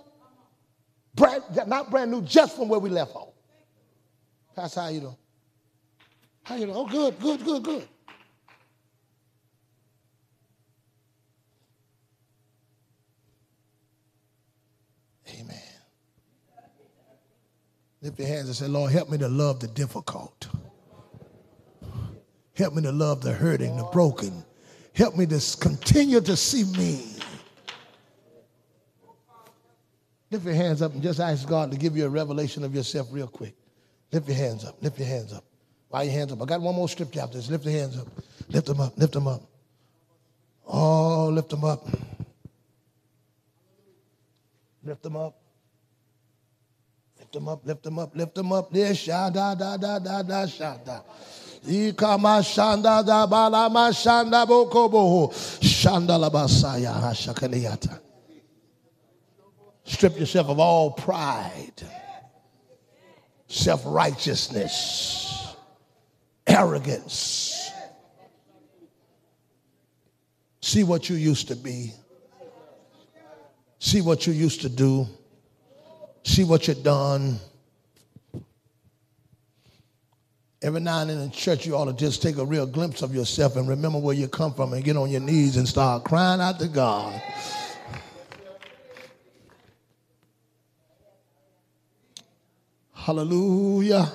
brand, not brand new, just from where we left off. Pastor, how you doing? How you doing? Oh, good, good, good, good. Amen. Lift your hands and say, Lord, help me to love the difficult. Help me to love the hurting, the broken. Help me to continue to see me. Lift your hands up and just ask God to give you a revelation of yourself real quick. Lift your hands up. Lift your hands up. Why your hands up? I got one more scripture after this. Lift your hands up. Lift them up. Lift them up. Oh, lift them up. Lift them up. Lift them up, lift them up, lift them up. There, shada, da, da, da, da, shada. Da shanda. Strip yourself of all pride, self righteousness, arrogance. See what you used to be. See what you used to do see what you've done. Every now and then in church, you ought to just take a real glimpse of yourself and remember where you come from and get on your knees and start crying out to God. Hallelujah.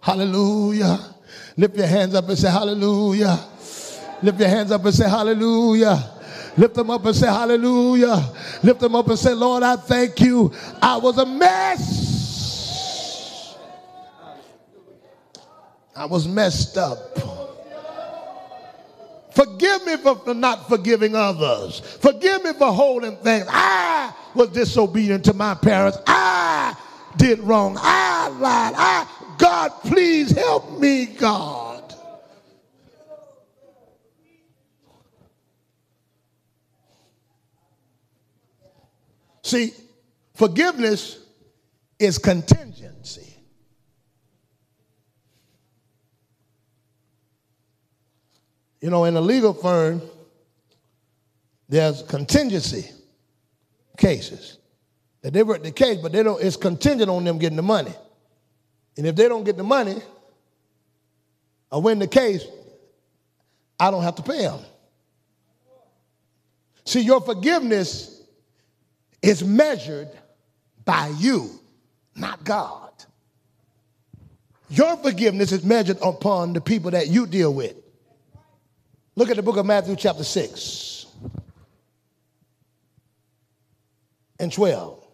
Hallelujah. Lift your hands up and say hallelujah. Lift your hands up and say hallelujah. Lift them up and say, Hallelujah. Lift them up and say, Lord, I thank you. I was a mess. I was messed up. Forgive me for not forgiving others. Forgive me for holding things. I was disobedient to my parents. I did wrong. I lied. I, God, please help me, God. See, forgiveness is contingency. You know, in a legal firm, there's contingency cases. That they work the case, but they don't, it's contingent on them getting the money. And if they don't get the money or win the case, I don't have to pay them. See, your forgiveness is measured by you, not God. Your forgiveness is measured upon the people that you deal with. Look at the book of Matthew, chapter 6 and 12.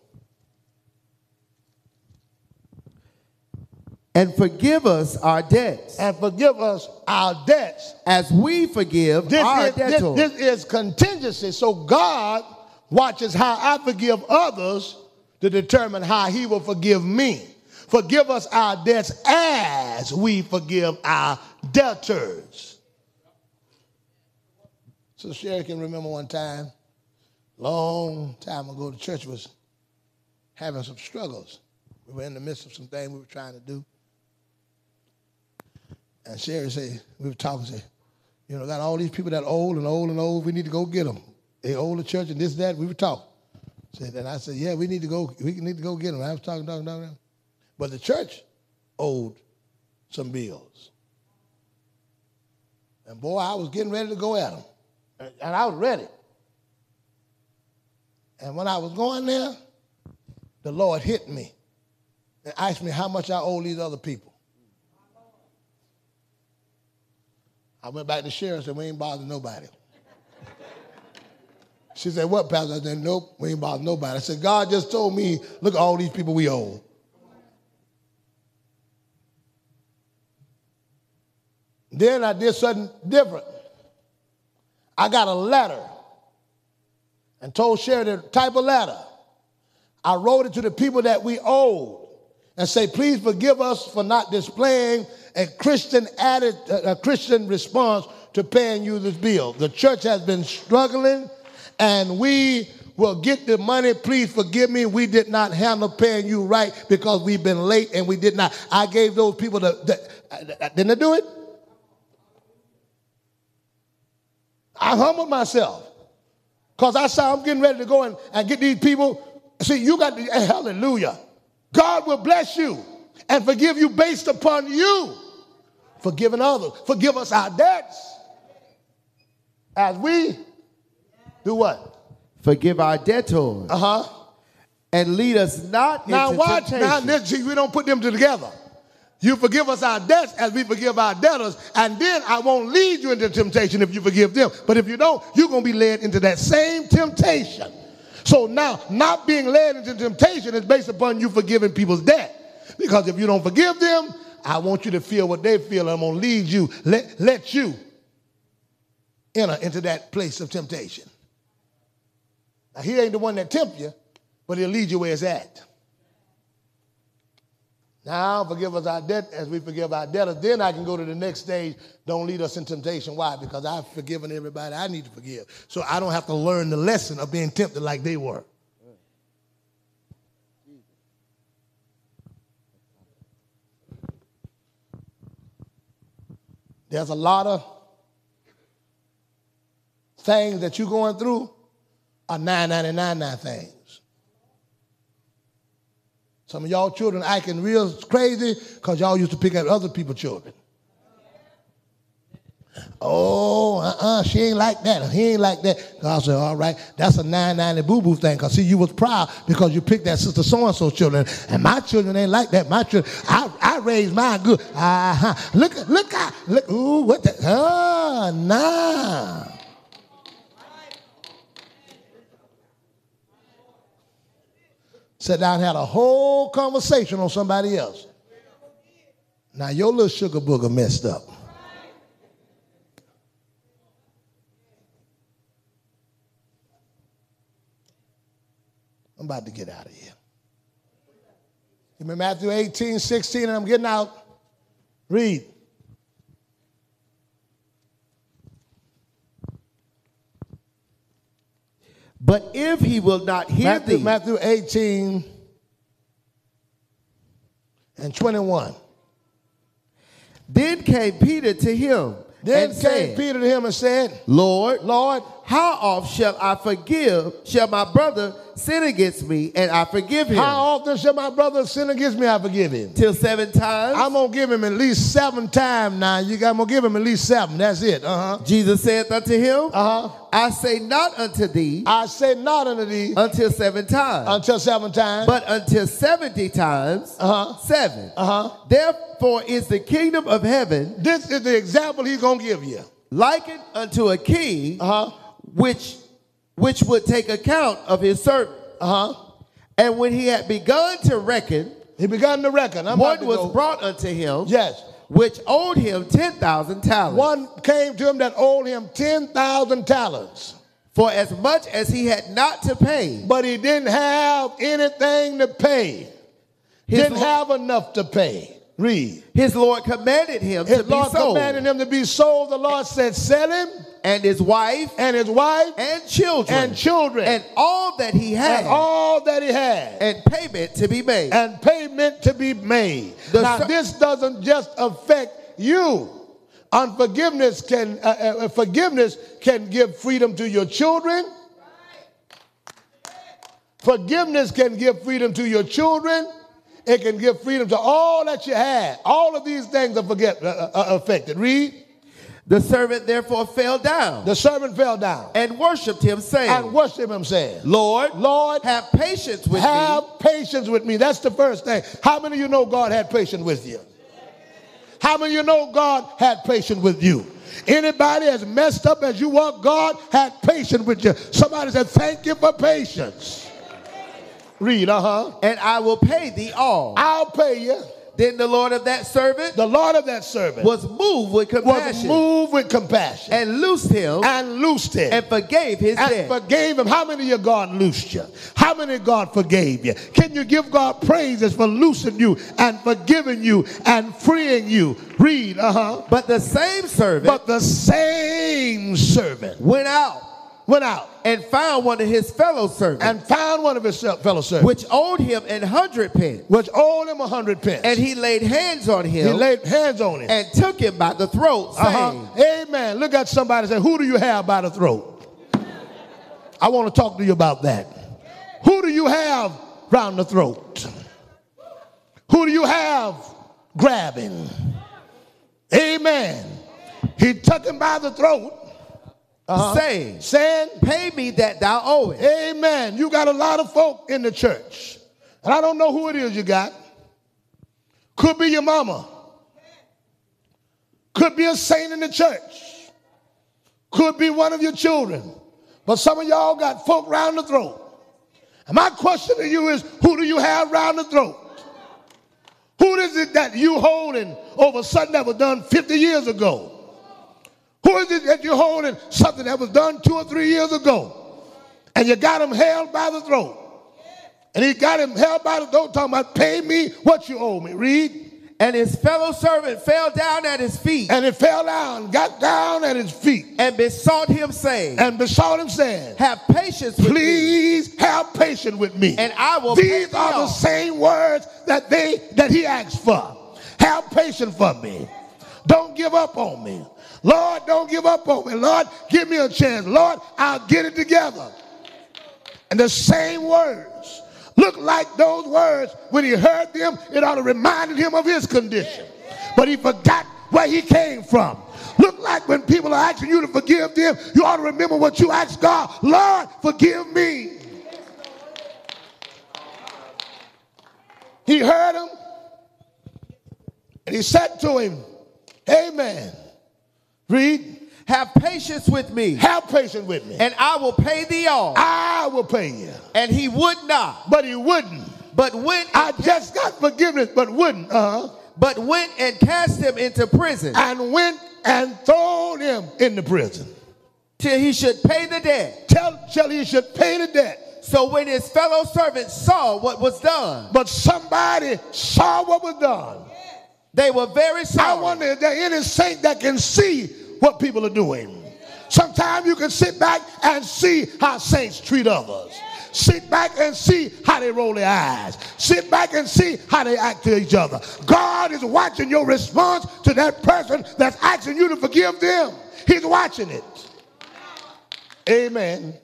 And forgive us our debts. And forgive us our debts. As we forgive this our is, debtors. This, this is contingency. So God watches how I forgive others to determine how he will forgive me. Forgive us our debts as we forgive our debtors. So Sherry can remember one time, long time ago, the church was having some struggles. We were in the midst of some things we were trying to do. And Sherry said, we were talking, said, you know, got all these people that old and old and old, we need to go get them they owe the church and this, that. We were talking. Said, and I said, yeah, we need to go, we need to go get them. I was talking, talking, talking. But the church owed some bills. And boy, I was getting ready to go at them. And I was ready. And when I was going there, the Lord hit me and asked me how much I owe these other people. I went back to Sharon and said, We ain't bothering nobody. She said, What, Pastor? I said, Nope, we ain't bothering nobody. I said, God just told me, look at all these people we owe. Then I did something different. I got a letter and told Sherry to type a letter. I wrote it to the people that we owed and say, please forgive us for not displaying a Christian added, a Christian response to paying you this bill. The church has been struggling and we will get the money. Please forgive me. We did not handle paying you right because we've been late and we did not. I gave those people the, the uh, didn't I do it? I humbled myself because I saw I'm getting ready to go and, and get these people. See, you got the eh, hallelujah. God will bless you and forgive you based upon you forgiving others. Forgive us our debts as we do what? Forgive our debtors. Uh huh. And lead us not now into watch. temptation. Now this, see, we don't put them together. You forgive us our debts as we forgive our debtors, and then I won't lead you into temptation if you forgive them. But if you don't, you're going to be led into that same temptation. So now, not being led into temptation is based upon you forgiving people's debt. Because if you don't forgive them, I want you to feel what they feel. I'm going to lead you, let, let you enter into that place of temptation. Now, he ain't the one that tempt you, but he'll lead you where it's at. Now forgive us our debt as we forgive our debtors. Then I can go to the next stage. Don't lead us in temptation. Why? Because I've forgiven everybody I need to forgive. So I don't have to learn the lesson of being tempted like they were. There's a lot of things that you're going through are 999 things. Some of y'all children acting real crazy because y'all used to pick up other people's children. Oh, uh-uh, she ain't like that. He ain't like that. God said, all right, that's a 990 boo-boo thing. Because see, you was proud because you picked that sister so-and-so children. And my children ain't like that. My children, I, I raised mine good. Uh-huh. Look, look, look, ooh, what the, oh, nah. Sat down had a whole conversation on somebody else. Now your little sugar booger messed up. I'm about to get out of here. Give me Matthew 18, 16, and I'm getting out. Read. But if he will not hear Matthew, thee, Matthew 18 and 21. then came Peter to him Then came said, Peter to him and said, Lord, Lord, how oft shall I forgive, shall my brother sin against me, and I forgive him? how often shall my brother sin against me? I forgive him. Till seven times? I'm gonna give him at least seven times now. You got, I'm gonna give him at least seven. That's it. Uh huh. Jesus saith unto him, Uh huh. I say not unto thee I say not unto thee until seven times, until seven times. but until seventy times Uh-huh. seven. Uh huh. Therefore is the kingdom of heaven This is the example he's gonna give you. likened unto a king Uh huh. Which which would take account of his servant. Uh huh. And when he had begun to reckon, He began to reckon. I'm one was go. brought unto him, Yes. which owed him ten thousand talents. One came to him that owed him ten thousand talents, For as much as he had not to pay, but he didn't have anything to pay. Didn't Lord- have enough to pay. Read. his Lord commanded him His to be Lord sold, commanded him to be sold. The Lord said, "Sell him and his wife and his wife and children and children and all that he had, and all that he had, and payment to be made. and payment to be made." The now, this doesn't just affect you. Unforgiveness can uh, uh, forgiveness can give freedom to your children. Forgiveness can give freedom to your children. It can give freedom to all that you had. All of these things are forget, uh, uh, affected. Read. The servant therefore fell down The servant fell down and worshipped him, saying, and worshiped him, saying, Lord, Lord, have patience with have me. Have patience with me. That's the first thing. How many of you know God had patience with you? How many of you know God had patience with you? Anybody as messed up as you are, God had patience with you. Somebody said, Thank you for patience. Read, uh huh. And I will pay thee all. I'll pay you. Then the Lord of that servant The Lord of that servant was moved with was compassion moved with compassion and loosed him and loosed him. and forgave his and debt. forgave him. How many of you God loosed you? How many God forgave you? Can you give God praises for loosing you and forgiving you and freeing you? Read, uh huh. But the same servant But the same servant went out went out and found one of his fellow servants, and found one of his fellow servants, which owed him an hundred pence. which owed him a hundred pence. And he laid hands on him he laid hands on him. and took him by the throat, saying, Uh-huh. Amen. Look at somebody and say, Who do you have by the throat? I want to talk to you about that. Who do you have round the throat? Who do you have grabbing? Amen. He took him by the throat, uh-huh, saying, saying, Pay me that thou owest. Amen. You got a lot of folk in the church. And I don't know who it is you got. Could be your mama. Could be a saint in the church. Could be one of your children. But some of y'all got folk round the throat. And my question to you is who do you have round the throat? Who is it that you holding over something that was done 50 years ago? Who is it that you're holding something that was done two or three years ago? And you got him held by the throat. And he got him held by the throat, talking about, pay me what you owe me. Read. And his fellow servant fell down at his feet And he fell down, got down at his feet, and besought him, saying, and besought him, saying, Have patience with me, Please have patience with me. and I will These are the same words that they that he asked for. Have patience for me. Don't give up on me. Lord, don't give up on me. Lord, give me a chance. Lord, I'll get it together. And the same words look like those words when he heard them, it ought to reminded him of his condition. But he forgot where he came from. Look like when people are asking you to forgive them, you ought to remember what you asked God. Lord, forgive me. He heard him and he said to him, Amen. Read, Have patience with me, have patience with me. and I will pay thee all. I will pay you. And he would not, But he wouldn't. but went, I just got forgiveness, but wouldn't. Uh-huh. but went and cast him into prison And went and thrown him in the prison. till he should pay the debt. Tell till he should pay the debt. So when his fellow servants saw what was done, But somebody saw what was done. They were very sorry. I wonder if there any saint that can see what people are doing. Sometimes you can sit back and see how saints treat others. Sit back and see how they roll their eyes. Sit back and see how they act to each other. God is watching your response to that person that's asking you to forgive them. He's watching it. Amen.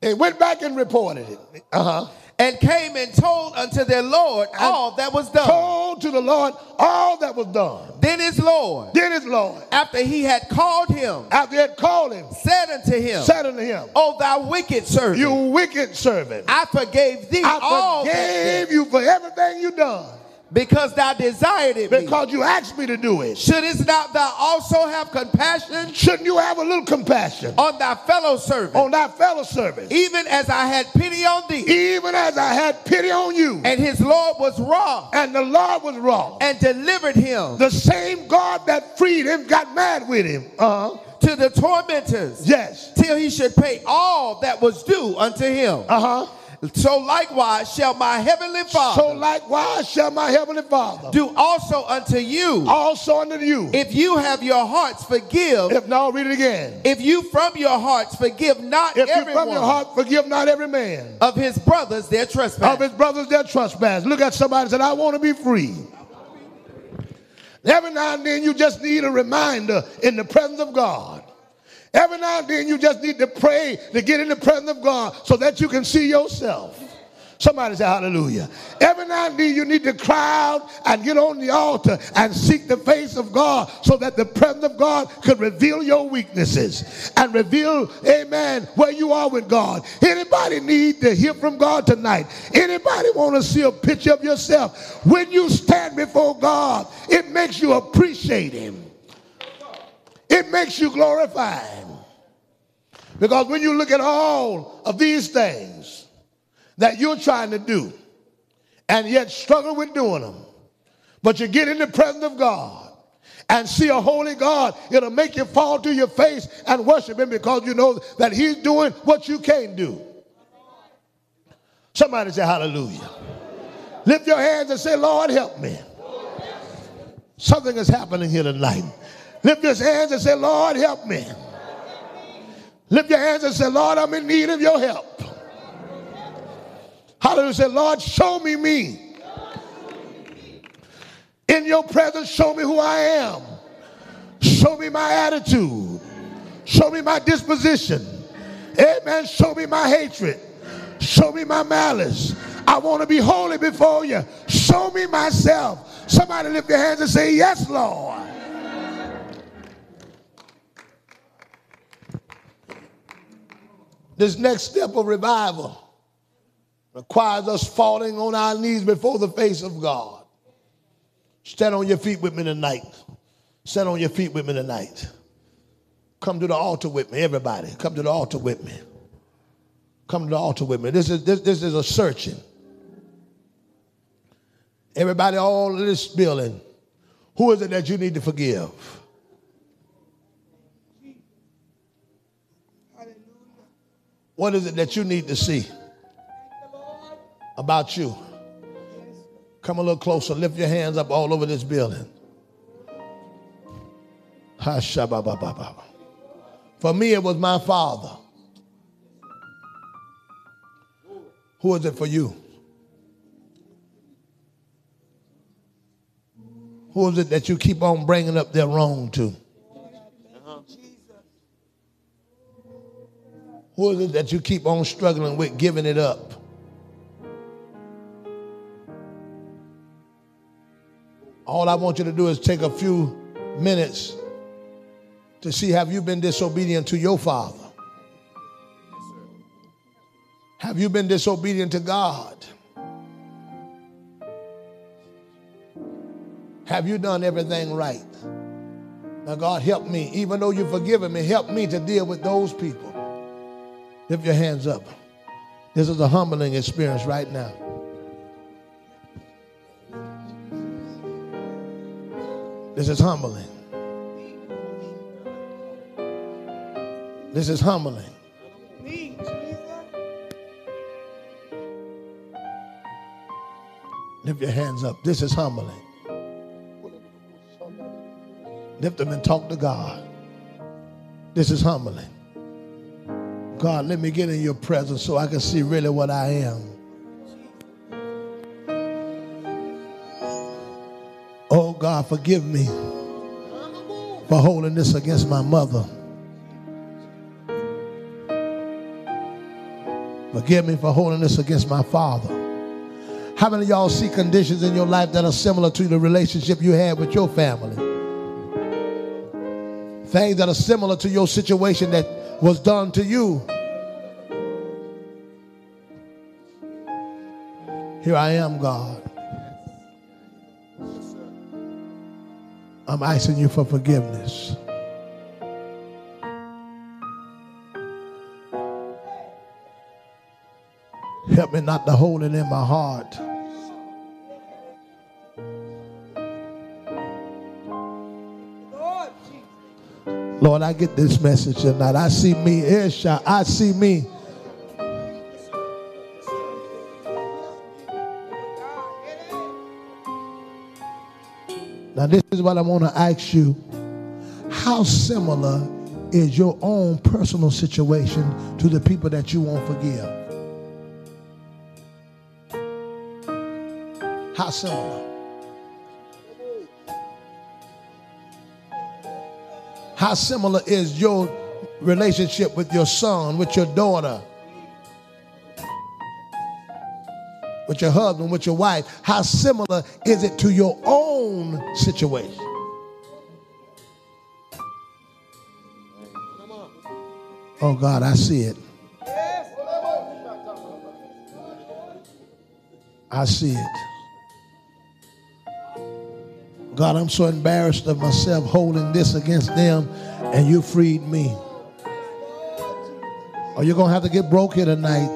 They went back and reported it. Uh huh. And came and told unto their Lord all that was done. Told to the Lord all that was done. Then his Lord, Then his Lord, after he had called him, after he had called him, said unto him, said unto him, O thou wicked servant, You wicked servant. I forgave thee all I forgave you for everything you done because thou desired it me. because you asked me to do it. Shouldest not thou also have compassion Shouldn't you have a little compassion on thy fellow servant, on thy fellow servant, even as I had pity on thee? even as I had pity on you? And his Lord was wrong. And the Lord was wrong. and delivered him The same God that freed him got mad with him. Uh huh. to the tormentors Yes. till he should pay all that was due unto him. Uh huh. So likewise shall my heavenly Father So likewise shall my heavenly Father do also unto you also unto you. if you have your hearts forgive If now read it again. if you from your hearts forgive not If you from your heart forgive not every man of his brothers their trespass. of his brothers their trespass. Look at somebody and say, I want to be free. Every now and then you just need a reminder in the presence of God. Every now and then you just need to pray to get in the presence of God so that you can see yourself. Somebody say hallelujah. Every now and then you need to cry out and get on the altar and seek the face of God so that the presence of God could reveal your weaknesses and reveal, amen, where you are with God. Anybody need to hear from God tonight? Anybody want to see a picture of yourself? When you stand before God, it makes you appreciate Him. It makes you glorify Him. Because when you look at all of these things, that you're trying to do and yet struggle with doing them. But you get in the presence of God and see a holy God, it'll make you fall to your face and worship Him because you know that He's doing what you can't do. Somebody say hallelujah. Lift your hands and say, Lord, help me. Something is happening here tonight. Lift your hands and say, Lord, help me. Lift your hands and say, Lord, I'm in need of your help. Hallelujah. Say, Lord, show me me. In your presence, show me who I am. Show me my attitude. Show me my disposition. Amen. Show me my hatred. Show me my malice. I want to be holy before you. Show me myself. Somebody lift your hands and say, Yes, Lord. This next step of revival requires us falling on our knees before the face of God. Stand on your feet with me tonight. Stand on your feet with me tonight. Come to the altar with me, everybody. Come to the altar with me. Come to the altar with me. This is this, this is a searching. Everybody, all in this building, who is it that you need to forgive? What is it that you need to see? about you. Come a little closer. Lift your hands up all over this building. For me, it was my father. Who is it for you? Who is it that you keep on bringing up their wrong to? Who is it that you keep on struggling with giving it up? All I want you to do is take a few minutes to see have you been disobedient to your father? Have you been disobedient to God? Have you done everything right? Now, God, help me. Even though you've forgiven me, help me to deal with those people. Lift your hands up. This is a humbling experience right now. This is humbling. This is humbling. Lift your hands up. This is humbling. Lift them and talk to God. This is humbling. God, let me get in your presence so I can see really what I am. Oh God, forgive me for holding this against my mother. Forgive me for holding this against my father. How many of y'all see conditions in your life that are similar to the relationship you had with your family? Things that are similar to your situation that was done to you. Here I am, God. I'm asking you for forgiveness. Help me not to hold it in my heart. Lord, I get this message tonight. I see me, Isha. I see me Now, this is what I want to ask you. How similar is your own personal situation to the people that you won't forgive? How similar? How similar is your relationship with your son, with your daughter? with your husband, with your wife, how similar is it to your own situation? Oh God, I see it. I see it. God, I'm so embarrassed of myself holding this against them, and you freed me. Or you're going to have to get broke here tonight.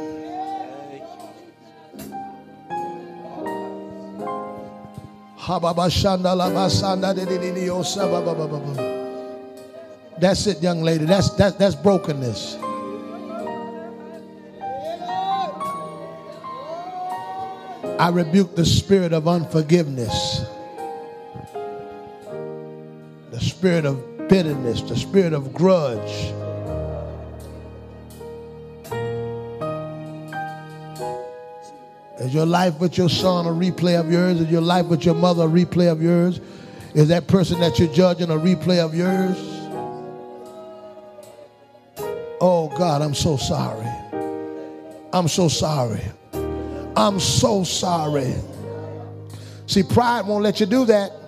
That's it, young lady. That's, that's, that's brokenness. I rebuke the spirit of unforgiveness, spirit of bitterness, the spirit of grudge. Is your life with your son a replay of yours? Is your life with your mother a replay of yours? Is that person that you're judging a replay of yours? Oh God, I'm so sorry. I'm so sorry. I'm so sorry. See, pride won't let you do that.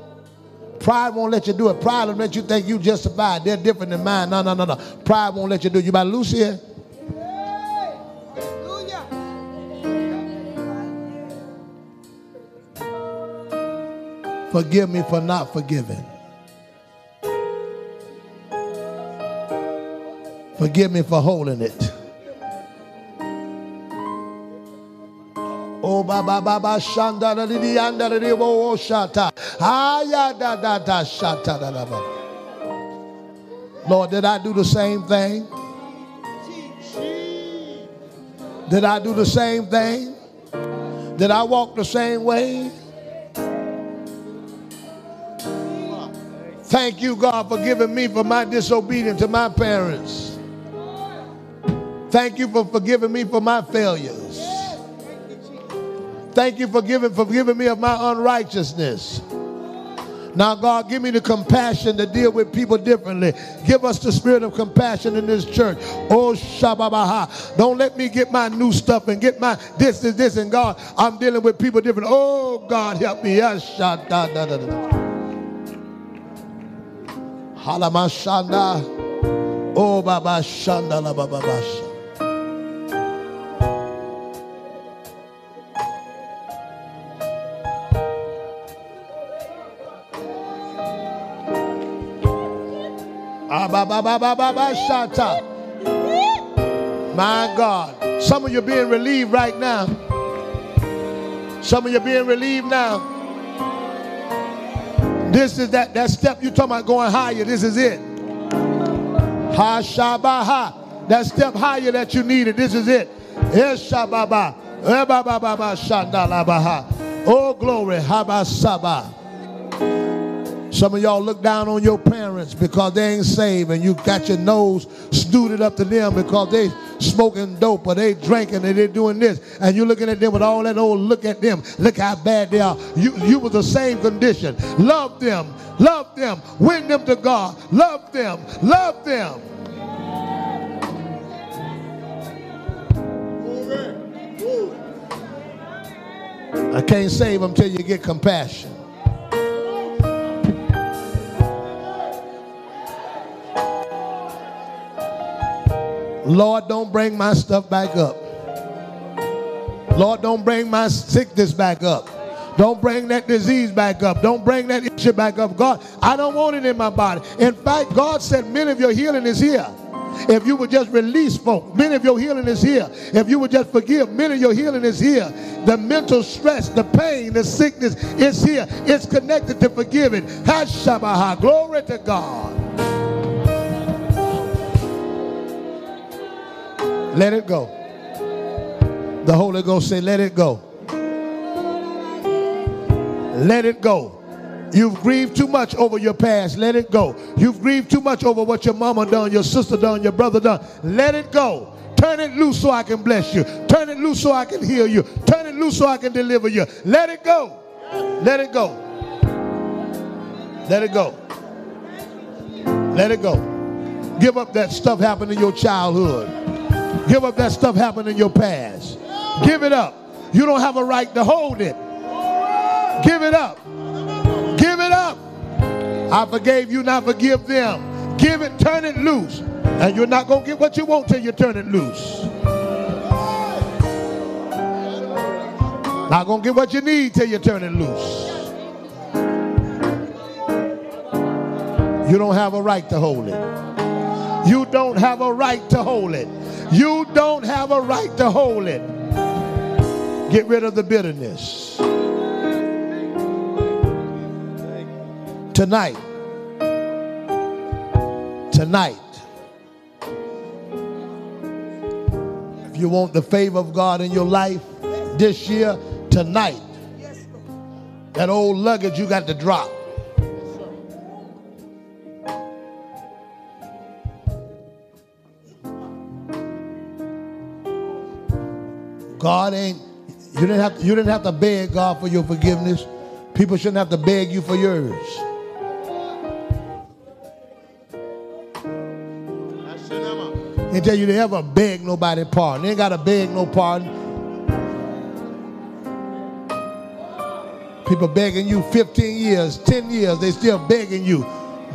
Pride won't let you do it. Pride will let you think you justified. They're different than mine. No, no, no, no. Pride won't let you do it. You about to here? Forgive me for not forgiving. Forgive me for holding it. Oh, ba ba ba ba shanda da di di anda da di bo o shata. Ah, Aya da da da shata da da. Lord, did I do the same thing? Did I do the same thing? Did I walk the same way? Thank you, God, for giving me for my disobedience to my parents. Thank you for forgiving me for my failures. Thank you for giving, forgiving me of my unrighteousness. Now, God, give me the compassion to deal with people differently. Give us the spirit of compassion in this church. Oh, Shababaha. Don't let me get my new stuff and get my this, this, this, and God, I'm dealing with people different. Oh, God, help me. Halamashanda. Oh, Baba Shanda Baba Basha. My God. Some of you are being relieved right now. Some of you are being relieved now. This is that, that step you talking about going higher. This is it. Ha shabaha. That step higher that you needed. This is it. Yes, shababa. Eh, ba, ba, ba, ba, shandalabaha. Oh, glory. Habasaba. Some of y'all look down on your parents because they ain't saved and you got your nose snooted up to them because they smoking dope or they drinking and they doing this. And you looking at them with all that old look at them. Look how bad they are. You you was the same condition. Love them. Love them. Win them to god. Love them. Love them. I can't save them till you get compassion Lord, don't bring my stuff back up. Lord, don't bring my sickness back up. Don't bring that disease back up. Don't bring that issue back up. God, I don't want it in my body. In fact, God said many of your healing is here. If you would just release folk, many of your healing is here. If you would just forgive, many of your healing is here. The mental stress, the pain, the sickness is here. It's connected to forgiving. Hashabaha. Glory to God. Let it go. The Holy Ghost say, let it go. Let it go. You've grieved too much over your past. Let it go. You've grieved too much over what your mama done, your sister done, your brother done. Let it go. Turn it loose so I can bless you. Turn it loose so I can heal you. Turn it loose so I can deliver you. Let it go. Let it go. Let it go. Let it go. Give up that stuff happened in your childhood. Give up that stuff happened in your past. Give it up. You don't have a right to hold it. Give it up. Give it up. I forgave you, now forgive them. Give it, turn it loose. And you're not going to get what you want till you turn it loose. Not going to get what you need till you turn it loose. You don't have a right to hold it. You don't have a right to hold it. You don't have a right to hold it. Get rid of the bitterness. Tonight. Tonight. If you want the favor of God in your life this year, tonight, that old luggage you got to drop. God ain't you didn't have to, you didn't have to beg God for your forgiveness. People shouldn't have to beg you for yours. They tell you they ever beg nobody pardon. They ain't got to beg no pardon. People begging you 15 years, 10 years, they still begging you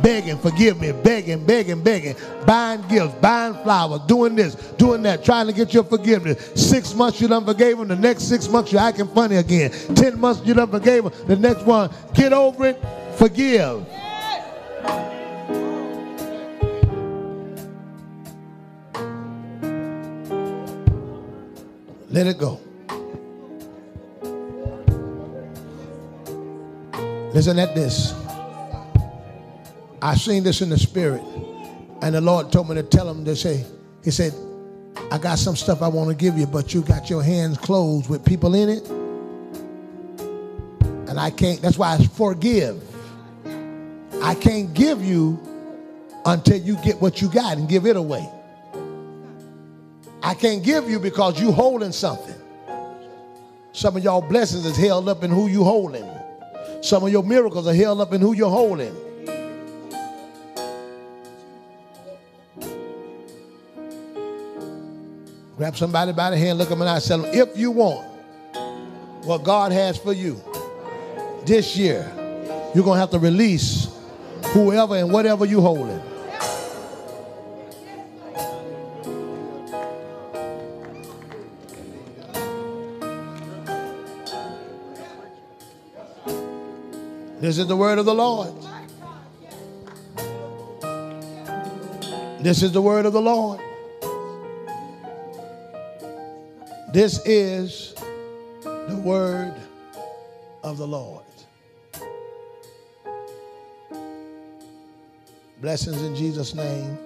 begging, forgive me, begging, begging, begging, buying gifts, buying flowers, doing this, doing that, trying to get your forgiveness. Six months you done forgave them, the next six months you're acting funny again. Ten months you done forgave them, the next one, get over it, forgive. Let it go. Listen at this. I seen this in the spirit, and the Lord told me to tell him to say, He said, I got some stuff I want to give you, but you got your hands closed with people in it. And I can't, that's why I forgive. I can't give you until you get what you got and give it away. I can't give you because you holding something. Some of y'all blessings is held up in who you holding. Some of your miracles are held up in who you're holding. Grab somebody by the hand, look them in the eye, tell them, if you want what God has for you this year, you're going to have to release whoever and whatever you're holding. This is the word of the Lord. This is the word of the Lord. This is the word of the Lord. Blessings in Jesus' name.